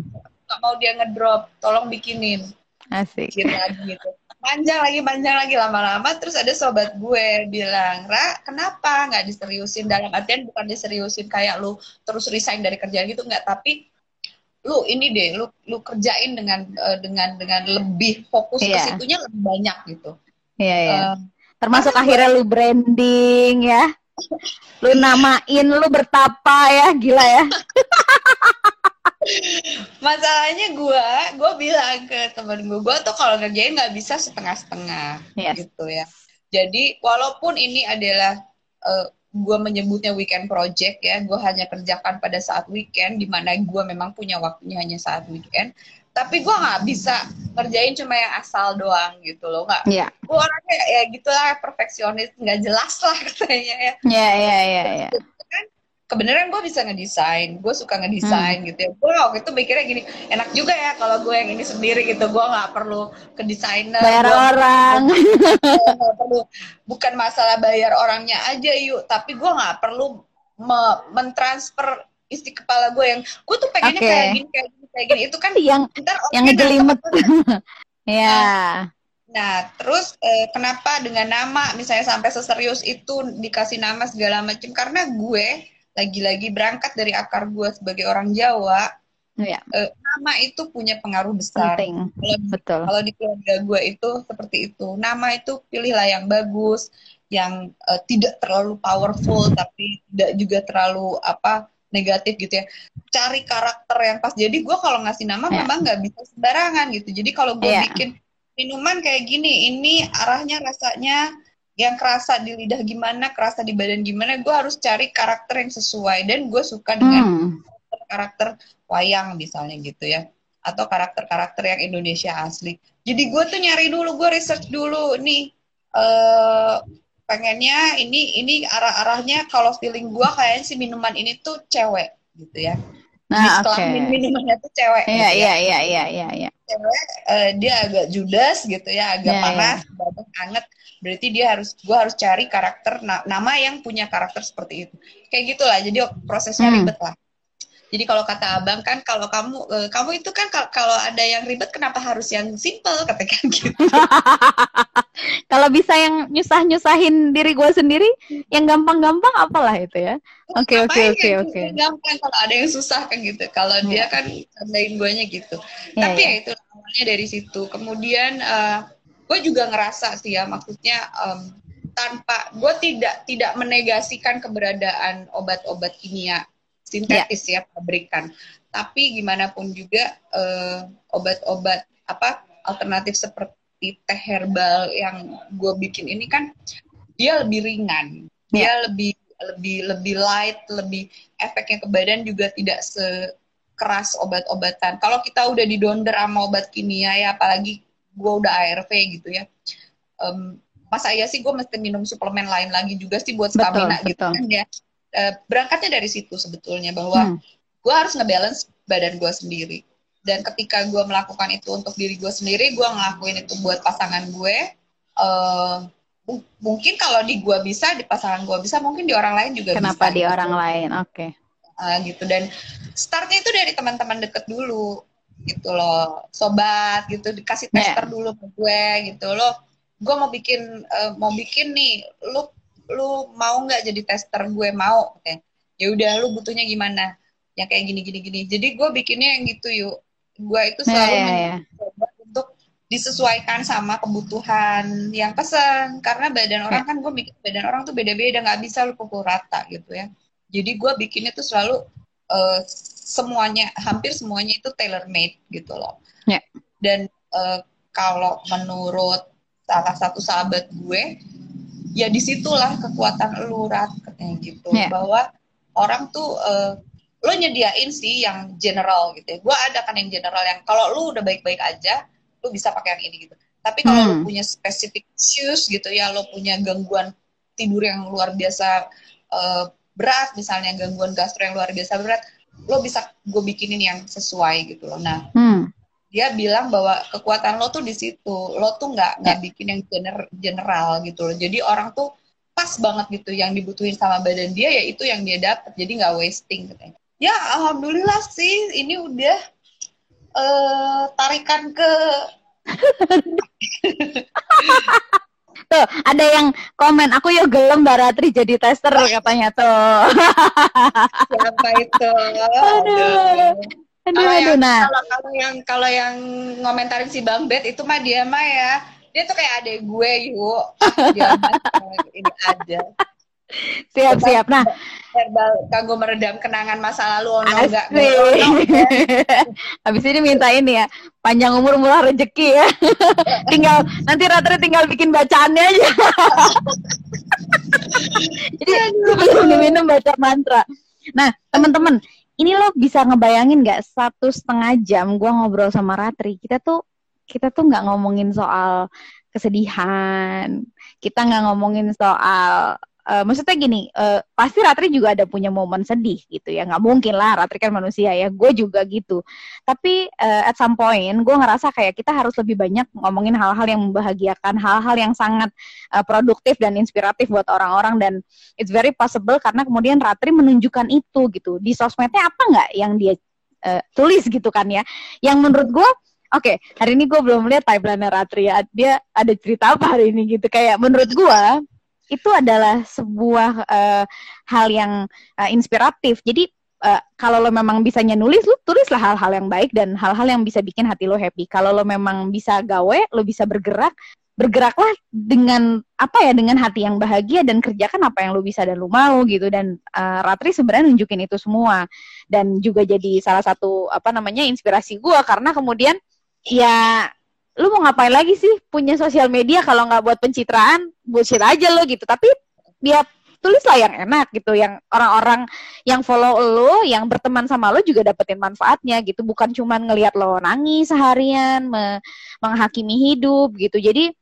nggak mau dia ngedrop tolong bikinin. Asik. Gitu lagi gitu. Panjang lagi panjang lagi lama-lama terus ada sobat gue bilang Ra kenapa nggak diseriusin? Dalam artian bukan diseriusin kayak lu terus resign dari kerjaan gitu nggak. Tapi lu ini deh lu lu kerjain dengan uh, dengan dengan lebih fokus yeah. ke iya. situnya lebih banyak gitu Iya, iya. Uh, Termasuk akhirnya lu branding ya. Lu namain, lu bertapa ya, gila ya. Masalahnya gue, gue bilang ke temen gue, gue tuh kalau ngerjain nggak bisa setengah-setengah yes. gitu ya. Jadi walaupun ini adalah uh, eh, gue menyebutnya weekend project ya, gue hanya kerjakan pada saat weekend, di mana gue memang punya waktunya hanya saat weekend tapi gue nggak bisa ngerjain cuma yang asal doang gitu loh nggak yeah. gue orangnya ya gitulah perfeksionis nggak jelas lah katanya ya iya iya iya, iya. Kan kebenaran gue bisa ngedesain gue suka ngedesain hmm. gitu ya gue waktu itu mikirnya gini enak juga ya kalau gue yang ini sendiri gitu gue nggak perlu ke desainer bayar gua orang gak perlu bukan masalah bayar orangnya aja yuk tapi gue nggak perlu me mentransfer isi kepala gue yang gue tuh pengennya okay. kayak gini kayak gini kayak gini. Itu kan yang ntar yang ngejelimet ya nah terus eh, kenapa dengan nama? Misalnya sampai seserius itu dikasih nama segala macam karena gue lagi-lagi berangkat dari akar gue sebagai orang Jawa ya. eh, nama itu punya pengaruh besar. Penting. kalau, betul. kalau di keluarga gue itu seperti itu. Nama itu pilihlah yang bagus yang uh, tidak terlalu powerful tapi tidak juga terlalu apa negatif gitu ya cari karakter yang pas jadi gue kalau ngasih nama yeah. memang nggak bisa sembarangan gitu jadi kalau gue yeah. bikin minuman kayak gini ini arahnya rasanya yang kerasa di lidah gimana kerasa di badan gimana gue harus cari karakter yang sesuai dan gue suka dengan hmm. karakter wayang misalnya gitu ya atau karakter-karakter yang Indonesia asli jadi gue tuh nyari dulu gue research dulu nih uh, pengennya ini ini arah-arahnya kalau feeling gua kayaknya si minuman ini tuh cewek gitu ya. Nah, oke. Okay. minumannya tuh cewek. Iya, gitu iya, ya. iya, iya, iya, iya. Cewek uh, dia agak judes gitu ya, agak yeah, panas, yeah. badan anget. Berarti dia harus gua harus cari karakter nama yang punya karakter seperti itu. Kayak gitulah. Jadi prosesnya hmm. ribet lah. Jadi kalau kata abang kan kalau kamu uh, kamu itu kan kalau ada yang ribet kenapa harus yang simple katakan gitu. kalau bisa yang nyusah-nyusahin diri gue sendiri, yang gampang-gampang apalah itu ya. Oke oke oke oke. Gampang kalau ada yang susah kan gitu. Kalau yeah. dia kan candain guanya gitu. Yeah, Tapi yeah. ya itu awalnya dari situ. Kemudian uh, gue juga ngerasa sih ya maksudnya um, tanpa gue tidak tidak menegasikan keberadaan obat-obat kimia sintetis yeah. ya pabrikan. Tapi gimana pun juga uh, obat-obat apa alternatif seperti teh herbal yang gue bikin ini kan dia lebih ringan, yeah. dia lebih lebih lebih light, lebih efeknya ke badan juga tidak sekeras obat-obatan. Kalau kita udah didonder sama obat kimia ya, apalagi gue udah ARV gitu ya. Um, masa iya sih gue mesti minum suplemen lain lagi juga sih buat stamina betul, gitu betul. kan ya uh, berangkatnya dari situ sebetulnya bahwa hmm. gue harus ngebalance badan gue sendiri dan ketika gue melakukan itu untuk diri gue sendiri gue ngelakuin itu buat pasangan gue uh, mungkin kalau di gue bisa di pasangan gue bisa mungkin di orang lain juga kenapa bisa, di gitu. orang lain oke okay. uh, gitu dan startnya itu dari teman-teman deket dulu gitu loh sobat gitu dikasih iya. tester yeah. dulu ke gue gitu loh gue mau bikin uh, mau bikin nih lu lu mau nggak jadi tester gue? Mau. Oke ya udah lu butuhnya gimana? Yang kayak gini gini gini. Jadi gue bikinnya yang gitu yuk gue itu iya, selalu yeah, yeah, yeah. untuk disesuaikan sama kebutuhan yang pesan karena badan orang kan gue bikin badan orang tuh beda-beda. Nggak bisa lu pukul rata gitu ya. Jadi gue bikinnya tuh selalu uh, semuanya hampir semuanya itu tailor made gitu loh. Yeah. dan uh, kalau menurut salah satu sahabat gue ya di situlah kekuatan lu rat katanya gitu. Yeah. bahwa orang tuh uh, lo nyediain sih yang general gitu ya. Gue ada kan yang general yang kalau lu udah baik-baik aja lu bisa pakai yang ini gitu. Tapi kalau hmm. lu punya specific issues gitu ya lo punya gangguan tidur yang luar biasa uh, berat misalnya gangguan gastro yang luar biasa berat lo bisa gue bikinin yang sesuai gitu loh. Nah hmm dia bilang bahwa kekuatan lo tuh di situ lo tuh nggak nggak ya. bikin yang gener, general gitu loh jadi orang tuh pas banget gitu yang dibutuhin sama badan dia ya itu yang dia dapat jadi nggak wasting katanya ya alhamdulillah sih ini udah uh, tarikan ke Tuh, ada yang komen, aku yuk gelem Mbak Ratri jadi tester katanya tuh. Siapa itu? Aduh. Aduh, kalau aduh, yang, nah. Kalau, kalau yang kalau yang ngomentarin si Bang Bet itu mah dia mah ya, dia tuh kayak adek gue yuk. dia ini aja. Siap, Tetap siap. Nah, herbal kanggo meredam kenangan masa lalu ono enggak. Habis ini minta ini ya, panjang umur murah rezeki ya. tinggal nanti Ratri tinggal bikin bacaannya aja. Jadi sebelum diminum baca mantra. Nah, teman-teman, ini lo bisa ngebayangin nggak satu setengah jam gue ngobrol sama Ratri kita tuh kita tuh nggak ngomongin soal kesedihan kita nggak ngomongin soal uh, maksudnya gini, uh, pasti Ratri juga ada punya momen sedih gitu ya. Nggak mungkin lah, Ratri kan manusia ya. Gue juga gitu. Tapi uh, at some point, gue ngerasa kayak kita harus lebih banyak ngomongin hal-hal yang membahagiakan, hal-hal yang sangat uh, produktif dan inspiratif buat orang-orang. Dan it's very possible karena kemudian Ratri menunjukkan itu gitu. Di sosmednya apa nggak yang dia uh, tulis gitu kan ya. Yang menurut gue Oke, okay, hari ini gue belum lihat timeline Ratri ya. Dia ada cerita apa hari ini gitu. Kayak menurut gue, itu adalah sebuah uh, hal yang uh, inspiratif. Jadi uh, kalau lo memang bisanya nulis, lo tulislah hal-hal yang baik dan hal-hal yang bisa bikin hati lo happy. Kalau lo memang bisa gawe, lo bisa bergerak, bergeraklah dengan apa ya dengan hati yang bahagia dan kerjakan apa yang lo bisa dan lo mau gitu dan uh, Ratri sebenarnya nunjukin itu semua dan juga jadi salah satu apa namanya inspirasi gue karena kemudian ya lu mau ngapain lagi sih? Punya sosial media kalau nggak buat pencitraan bullshit aja lo gitu. Tapi dia tulislah yang enak gitu yang orang-orang yang follow lo yang berteman sama lo juga dapetin manfaatnya gitu. Bukan cuma ngelihat lo nangis seharian me menghakimi hidup gitu. Jadi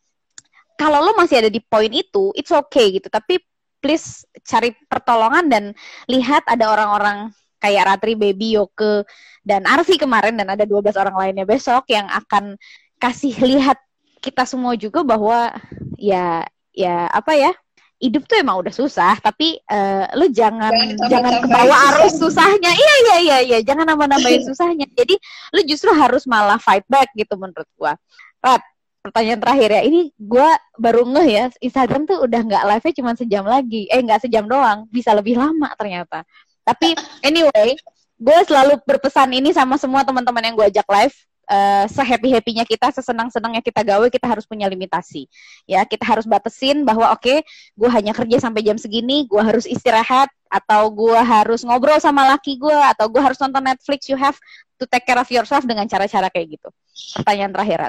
kalau lo masih ada di poin itu it's okay gitu. Tapi please cari pertolongan dan lihat ada orang-orang kayak Ratri Baby Yoke dan Arfi kemarin dan ada 12 orang lainnya besok yang akan kasih lihat kita semua juga bahwa ya ya apa ya hidup tuh emang udah susah tapi uh, lu jangan jangan, jangan kebawa arus susahnya. Iya iya iya iya jangan nambah nambahin susahnya. Jadi lu justru harus malah fight back gitu menurut gua. Rat pertanyaan terakhir ya. Ini gua baru ngeh ya Instagram tuh udah nggak live nya cuma sejam lagi. Eh nggak sejam doang bisa lebih lama ternyata. Tapi anyway gue selalu berpesan ini sama semua teman-teman yang gue ajak live uh, sehappy-happynya kita, sesenang-senangnya kita gawe, kita harus punya limitasi. Ya, kita harus batasin bahwa oke, okay, gue hanya kerja sampai jam segini, gue harus istirahat, atau gue harus ngobrol sama laki gue, atau gue harus nonton Netflix. You have to take care of yourself dengan cara-cara kayak gitu. Pertanyaan terakhir,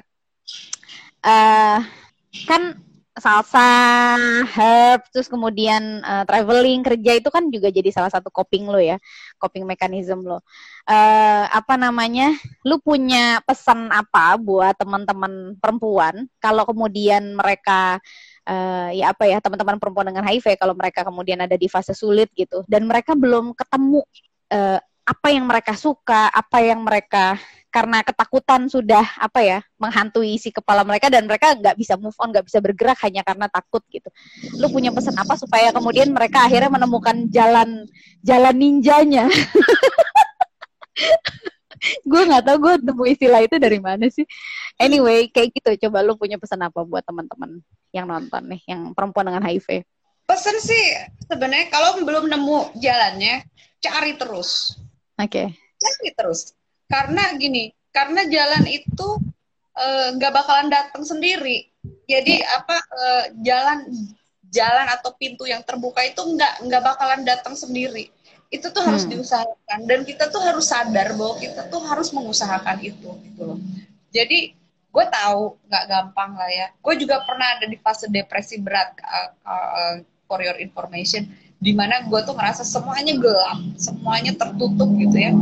uh, kan salsa, herb, terus kemudian uh, traveling, kerja itu kan juga jadi salah satu coping lo ya, coping mechanism lo. Uh, apa namanya? Lu punya pesan apa buat teman-teman perempuan kalau kemudian mereka uh, ya apa ya teman-teman perempuan dengan HIV kalau mereka kemudian ada di fase sulit gitu dan mereka belum ketemu uh, apa yang mereka suka, apa yang mereka karena ketakutan sudah apa ya menghantui si kepala mereka dan mereka nggak bisa move on nggak bisa bergerak hanya karena takut gitu. Lu punya pesan apa supaya kemudian mereka akhirnya menemukan jalan jalan ninjanya? Gue nggak tahu gue nemu istilah itu dari mana sih. Anyway kayak gitu. Coba lu punya pesan apa buat teman-teman yang nonton nih yang perempuan dengan HIV? Pesan sih sebenarnya kalau belum nemu jalannya cari terus. Oke. Okay. cari terus karena gini karena jalan itu eh, nggak uh, bakalan datang sendiri. Jadi apa uh, jalan jalan atau pintu yang terbuka itu nggak nggak bakalan datang sendiri. Itu tuh harus hmm. diusahakan. Dan kita tuh harus sadar bahwa kita tuh harus mengusahakan itu gitu loh. Jadi gue tahu nggak gampang lah ya. Gue juga pernah ada di fase depresi berat uh, uh, for your information. Di mana gue tuh ngerasa semuanya gelap semuanya tertutup gitu ya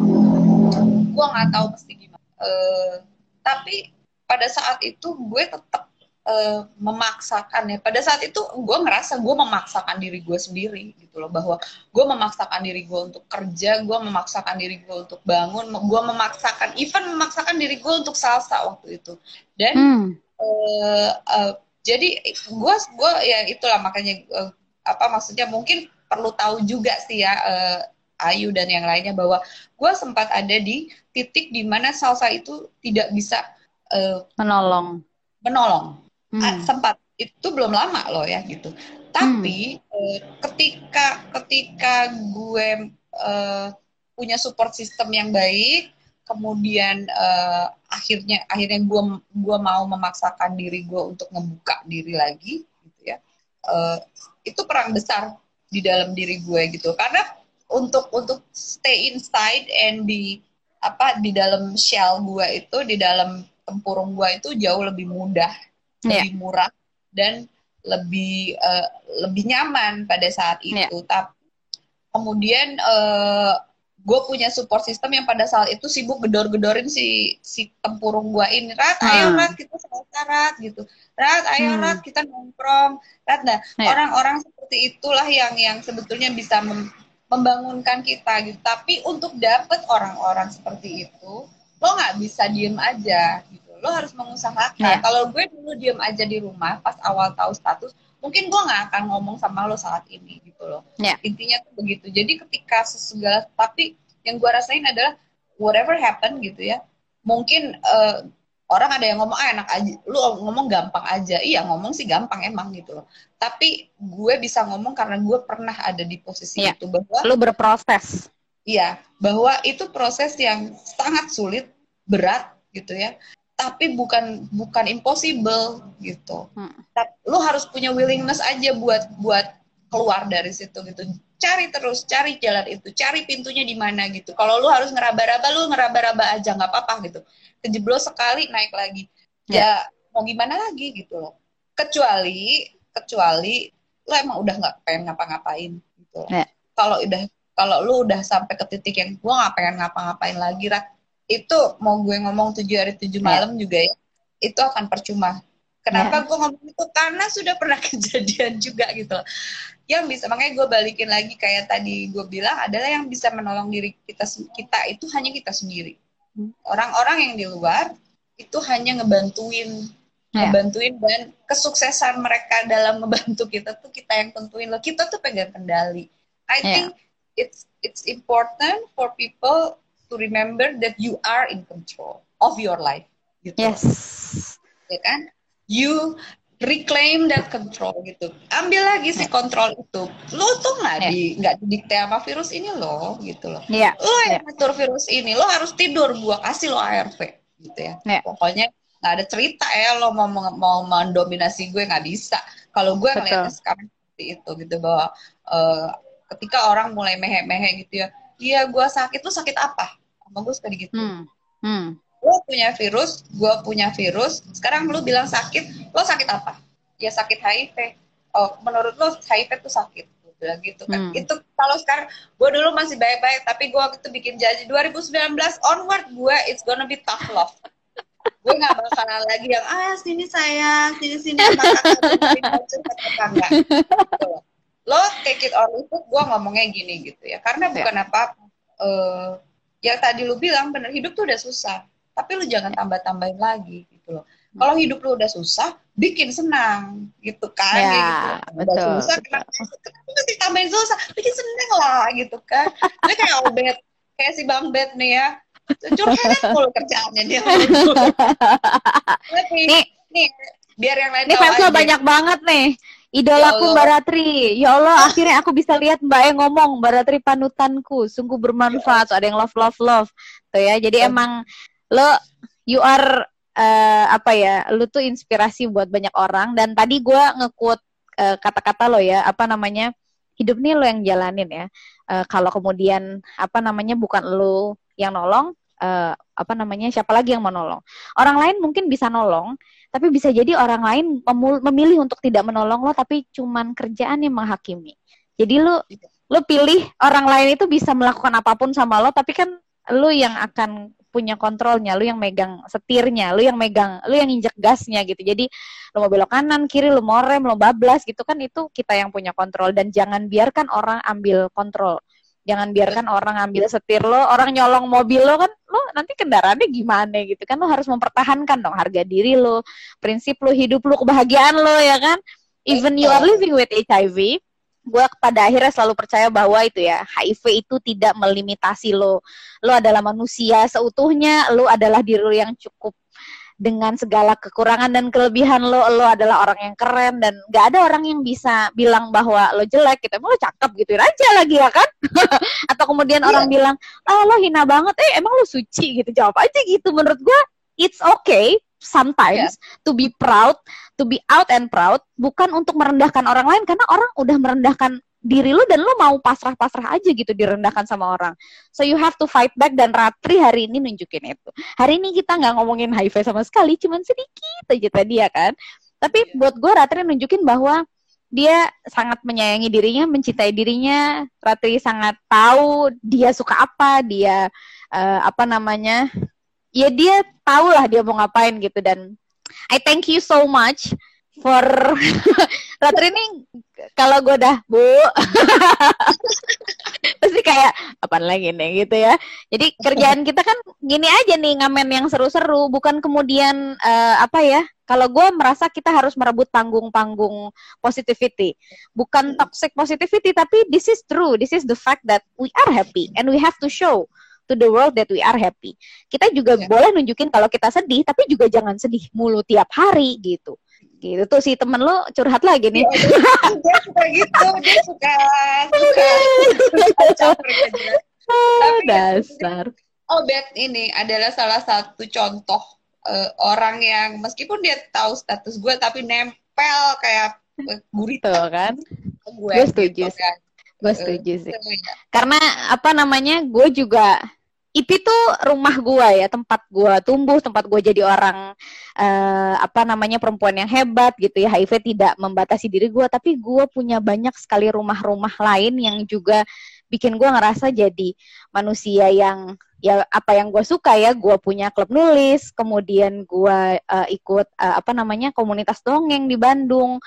gue nggak tahu mesti gimana. Uh, tapi pada saat itu gue tetap uh, memaksakan ya. Pada saat itu gue ngerasa gue memaksakan diri gue sendiri gitu loh bahwa gue memaksakan diri gue untuk kerja gue memaksakan diri gue untuk bangun gue memaksakan even memaksakan diri gue untuk salsa waktu itu. Dan hmm. uh, uh, jadi gue gue ya itulah makanya uh, apa maksudnya mungkin perlu tahu juga sih ya uh, Ayu dan yang lainnya bahwa gue sempat ada di titik di mana salsa itu tidak bisa uh, menolong. menolong. Hmm. uh, sempat. Itu belum lama loh ya gitu. Tapi hmm. uh, ketika ketika gue uh, punya support system yang baik kemudian uh, akhirnya akhirnya gue gue mau memaksakan diri gue untuk membuka diri lagi gitu ya uh, itu perang besar di dalam diri gue gitu. Karena untuk untuk stay inside and di apa di dalam shell gue itu di dalam tempurung gue itu jauh lebih mudah yeah. lebih murah dan lebih uh, lebih nyaman pada saat iya. itu yeah. tapi kemudian uh, gue punya support system yang pada saat itu sibuk gedor-gedorin si si tempurung gue ini rat hmm. ayo rat kita selesai rat gitu rat ayo hmm. rat kita nongkrong rat nah yeah. orang-orang seperti itulah yang yang sebetulnya bisa mem membangunkan kita gitu. Tapi untuk dapet orang-orang seperti itu lo nggak bisa diem aja gitu. Lo harus mengusahakan. Yeah. kalau gue dulu diem aja di rumah pas awal tahu status mungkin gue nggak akan ngomong sama lo saat ini gitu loh. Yeah. intinya tuh begitu. Jadi ketika segala tapi yang gue rasain adalah whatever happen gitu ya mungkin uh, orang ada yang ngomong ah enak aja lu ngomong gampang aja iya ngomong sih gampang emang gitu loh tapi gue bisa ngomong karena gue pernah ada di posisi yeah. itu bahwa lu berproses iya bahwa itu proses yang sangat sulit berat gitu ya tapi bukan bukan impossible gitu. Hmm. Lu harus punya willingness aja buat buat keluar dari situ gitu. Cari terus, cari jalan itu, cari pintunya di mana gitu. Kalau lu harus ngeraba-raba, lu ngeraba-raba aja nggak apa-apa gitu. Kejeblos sekali naik lagi. Ya, ya mau gimana lagi gitu loh. Kecuali kecuali lu emang udah nggak pengen ngapa-ngapain gitu. Ya. Kalau udah kalau lu udah sampai ke titik yang gua nggak pengen ngapa-ngapain lagi, rak itu mau gue ngomong tujuh hari tujuh iya. malam yeah. juga ya itu akan percuma kenapa yeah. gue ngomong itu karena sudah pernah kejadian juga gitu yang bisa makanya gue balikin lagi kayak tadi gue bilang adalah yang bisa menolong diri kita kita itu hanya kita sendiri hmm. orang-orang yang di luar itu hanya ngebantuin yeah. ngebantuin dan kesuksesan mereka dalam ngebantu kita tuh kita yang tentuin loh kita tuh pegang kendali I yeah. think it's it's important for people to remember that you are in control of your life. Gitu. Yes. Ya kan? You reclaim that control gitu. Ambil lagi si kontrol itu. Lo tuh nggak yeah. di nggak didikte sama virus ini lo gitu loh. Yeah. Lo yang yeah. ngatur virus ini. Lo harus tidur. Gua kasih lo ARV gitu ya. Yeah. Pokoknya nggak ada cerita ya lo mau mau mendominasi gue nggak bisa. Kalau gue ngeliatnya sekarang seperti itu gitu bahwa uh, ketika orang mulai mehe-mehe gitu ya iya gue sakit lu sakit apa sama gue suka gitu hmm. Hmm. Lo punya virus gue punya virus sekarang lu bilang sakit lo sakit apa? Ya sakit HIV oh menurut lo HIV tuh sakit gue bilang gitu kan. Hmm. itu kalau sekarang gue dulu masih baik-baik tapi gue waktu itu bikin janji 2019 onward gue it's gonna be tough love. Gue nggak bakalan lagi yang ah sini sayang sini sini enggak. Lo take it or leave it gue ngomongnya gini gitu ya. Karena bukan ya. apa uh, yang tadi lu bilang bener hidup tuh udah susah tapi lu jangan tambah-tambahin lagi gitu loh kalau hidup lu udah susah bikin senang gitu kan ya, gitu. betul, udah susah betul. kenapa mesti tambahin susah bikin senang lah gitu kan Dia kayak obet kayak si bang bet nih ya curhat mulu kerjaannya dia nih nih biar yang lain Ini fans lo banyak banget nih. Idolaku Ya. Mbak Ratri. Ya Allah, akhirnya aku bisa lihat Mbak E ngomong, Mbak Ratri panutanku, sungguh bermanfaat. So, ada yang love love love. Tuh ya. Jadi Ya. emang lo you are eh, apa ya? Lu tuh inspirasi buat banyak orang dan tadi gua nge-quote eh, kata-kata lo ya, apa namanya? Hidup nih lo yang jalanin ya. Eh, kalau kemudian apa namanya bukan lo yang nolong, eh, apa namanya? Siapa lagi yang mau nolong? Orang lain mungkin bisa nolong, tapi bisa jadi orang lain memilih untuk tidak menolong lo tapi cuman kerjaan yang menghakimi jadi lu lu pilih orang lain itu bisa melakukan apa pun sama lo tapi kan lu yang akan punya kontrolnya lu yang megang setirnya lu yang megang lu yang injek gasnya gitu. Jadi lu mau belok kanan kiri lu mau rem lu bablas gitu kan itu kita yang punya kontrol. Dan jangan biarkan orang ambil kontrol. Jangan biarkan orang ambil setir lo orang nyolong mobil lo kan lo nanti kendaraannya gimana gitu kan? Lo harus mempertahankan dong harga diri lo prinsip lo hidup lo kebahagiaan lo ya kan? Even you are living with HIV gue pada akhirnya selalu percaya bahwa itu ya HIV itu tidak melimitasi lo. Lo adalah manusia seutuhnya lo adalah diri lo yang cukup. Dengan segala kekurangan dan kelebihan lo lo adalah orang yang keren dan gak ada orang yang bisa bilang bahwa lo jelek gitu. Emang lo cakep gituin aja lagi ya kan? Atau kemudian Iya. orang bilang ah lo hina banget. Eh emang lo suci gitu? Jawab aja gitu. Menurut gue it's okay sometimes to be proud to be out and proud bukan untuk merendahkan orang lain karena orang udah merendahkan diri lu dan lu mau pasrah-pasrah aja gitu direndahkan sama orang. So you have to fight back dan Ratri hari ini nunjukin itu. Hari ini kita nggak ngomongin HIV sama sekali, cuman sedikit aja tadi ya kan. Tapi Iya. buat gue Ratri nunjukin bahwa dia sangat menyayangi dirinya, mencintai dirinya. Ratri sangat tahu dia suka apa, dia eh, apa namanya. Ya dia tahu lah dia mau ngapain gitu. Dan I thank you so much for Ratri ini kalau gue dah bu. Pasti kayak apa lagi nih? gitu ya. Jadi kerjaan kita kan gini aja nih ngamen yang seru-seru. Bukan kemudian eh, apa ya kalau gue merasa kita harus merebut panggung-panggung positivity. Bukan toxic positivity tapi this is true. This is the fact that we are happy and we have to show to the world that we are happy kita juga Ya. boleh nunjukin kalau kita sedih tapi juga jangan sedih mulu tiap hari gitu gitu tuh si temen lo curhat lagi nih dia suka gitu dia suka suka gitu. Tapi ya, dasar Obet ini adalah salah satu contoh eh, orang yang meskipun dia tahu status gue tapi nempel kayak eh, gurita tuh kan gue. Gue setuju gitu kan. gue Eh, setuju sih ya. karena apa namanya gue juga itu tuh rumah gue ya tempat gue tumbuh tempat gue jadi orang eh, apa namanya perempuan yang hebat gitu ya. HIV tidak membatasi diri gue tapi gue punya banyak sekali rumah-rumah lain yang juga bikin gue ngerasa jadi manusia yang ya apa yang gue suka ya. Gue punya klub nulis kemudian gue eh, ikut eh, apa namanya komunitas dongeng di Bandung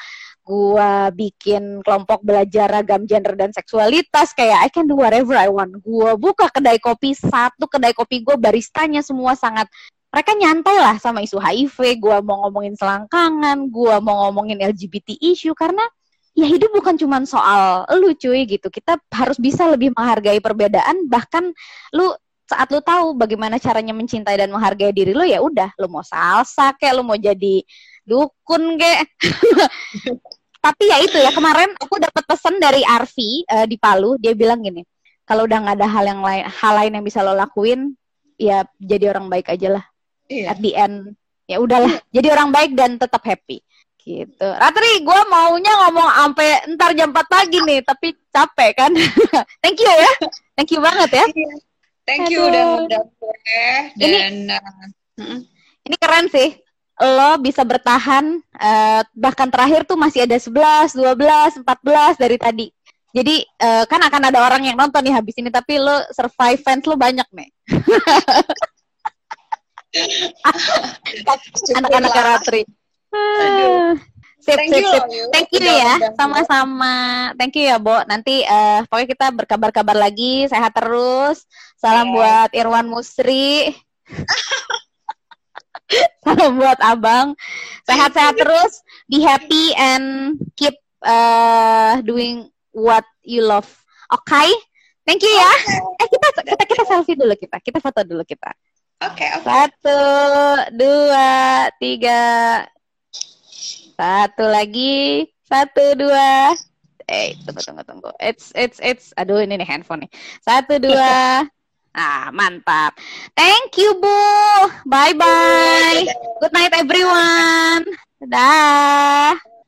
gua bikin kelompok belajar ragam gender dan seksualitas kayak I can do whatever I want. Gua buka kedai kopi satu kedai kopi gue baristanya semua sangat mereka nyantai lah sama isu HIV. Gua mau ngomongin selangkangan, gua mau ngomongin LGBT issue karena ya hidup bukan cuma soal lu cuy gitu. Kita harus bisa lebih menghargai perbedaan bahkan lu saat lu tahu bagaimana caranya mencintai dan menghargai diri lu ya udah lu mau salsa kayak lu mau jadi dukun kayak tapi ya itu ya kemarin aku dapat pesan dari Arfi eh, di Palu. Dia bilang gini kalau udah nggak ada hal yang lain hal lain yang bisa lo lakuin ya jadi orang baik aja lah. Iya. at the end ya udahlah jadi orang baik dan tetap happy. Gitu. Ratri gue maunya ngomong sampai ntar jam 4 pagi nih tapi capek kan? Thank you ya. Thank you banget ya. Iya. Thank you Aduh. udah gue Ini- dan uh, mm, ini keren sih lo bisa bertahan eh, bahkan terakhir tuh masih ada 11, 12, 14 dari tadi. Jadi eh, kan akan ada orang yang nonton nih habis ini tapi lo survive fans lo banyak nih. Anak-anak syukurlah. Ratri. Aduh. Sip, Thank sip, you sip. Yu. Thank you ya, sama-sama. Thank you ya, Bo. Nanti eh pokoknya kita berkabar-kabar lagi, sehat terus. Salam Iya. buat Irwan Musri. buat abang. Sehat-sehat terus, be happy and keep uh, doing what you love. Oke? Okay? Thank you ya. Eh kita kita kita selfie dulu kita. Kita foto dulu kita. Oke, okay, okay. Satu, dua, tiga. Satu lagi. Satu, dua. Eh, tunggu, tunggu, tunggu. It's, it's, it's. Aduh, ini nih handphone nih. Satu, dua. Ah, mantap. Thank you, Bu. Bye-bye. Good night, everyone. Dadah.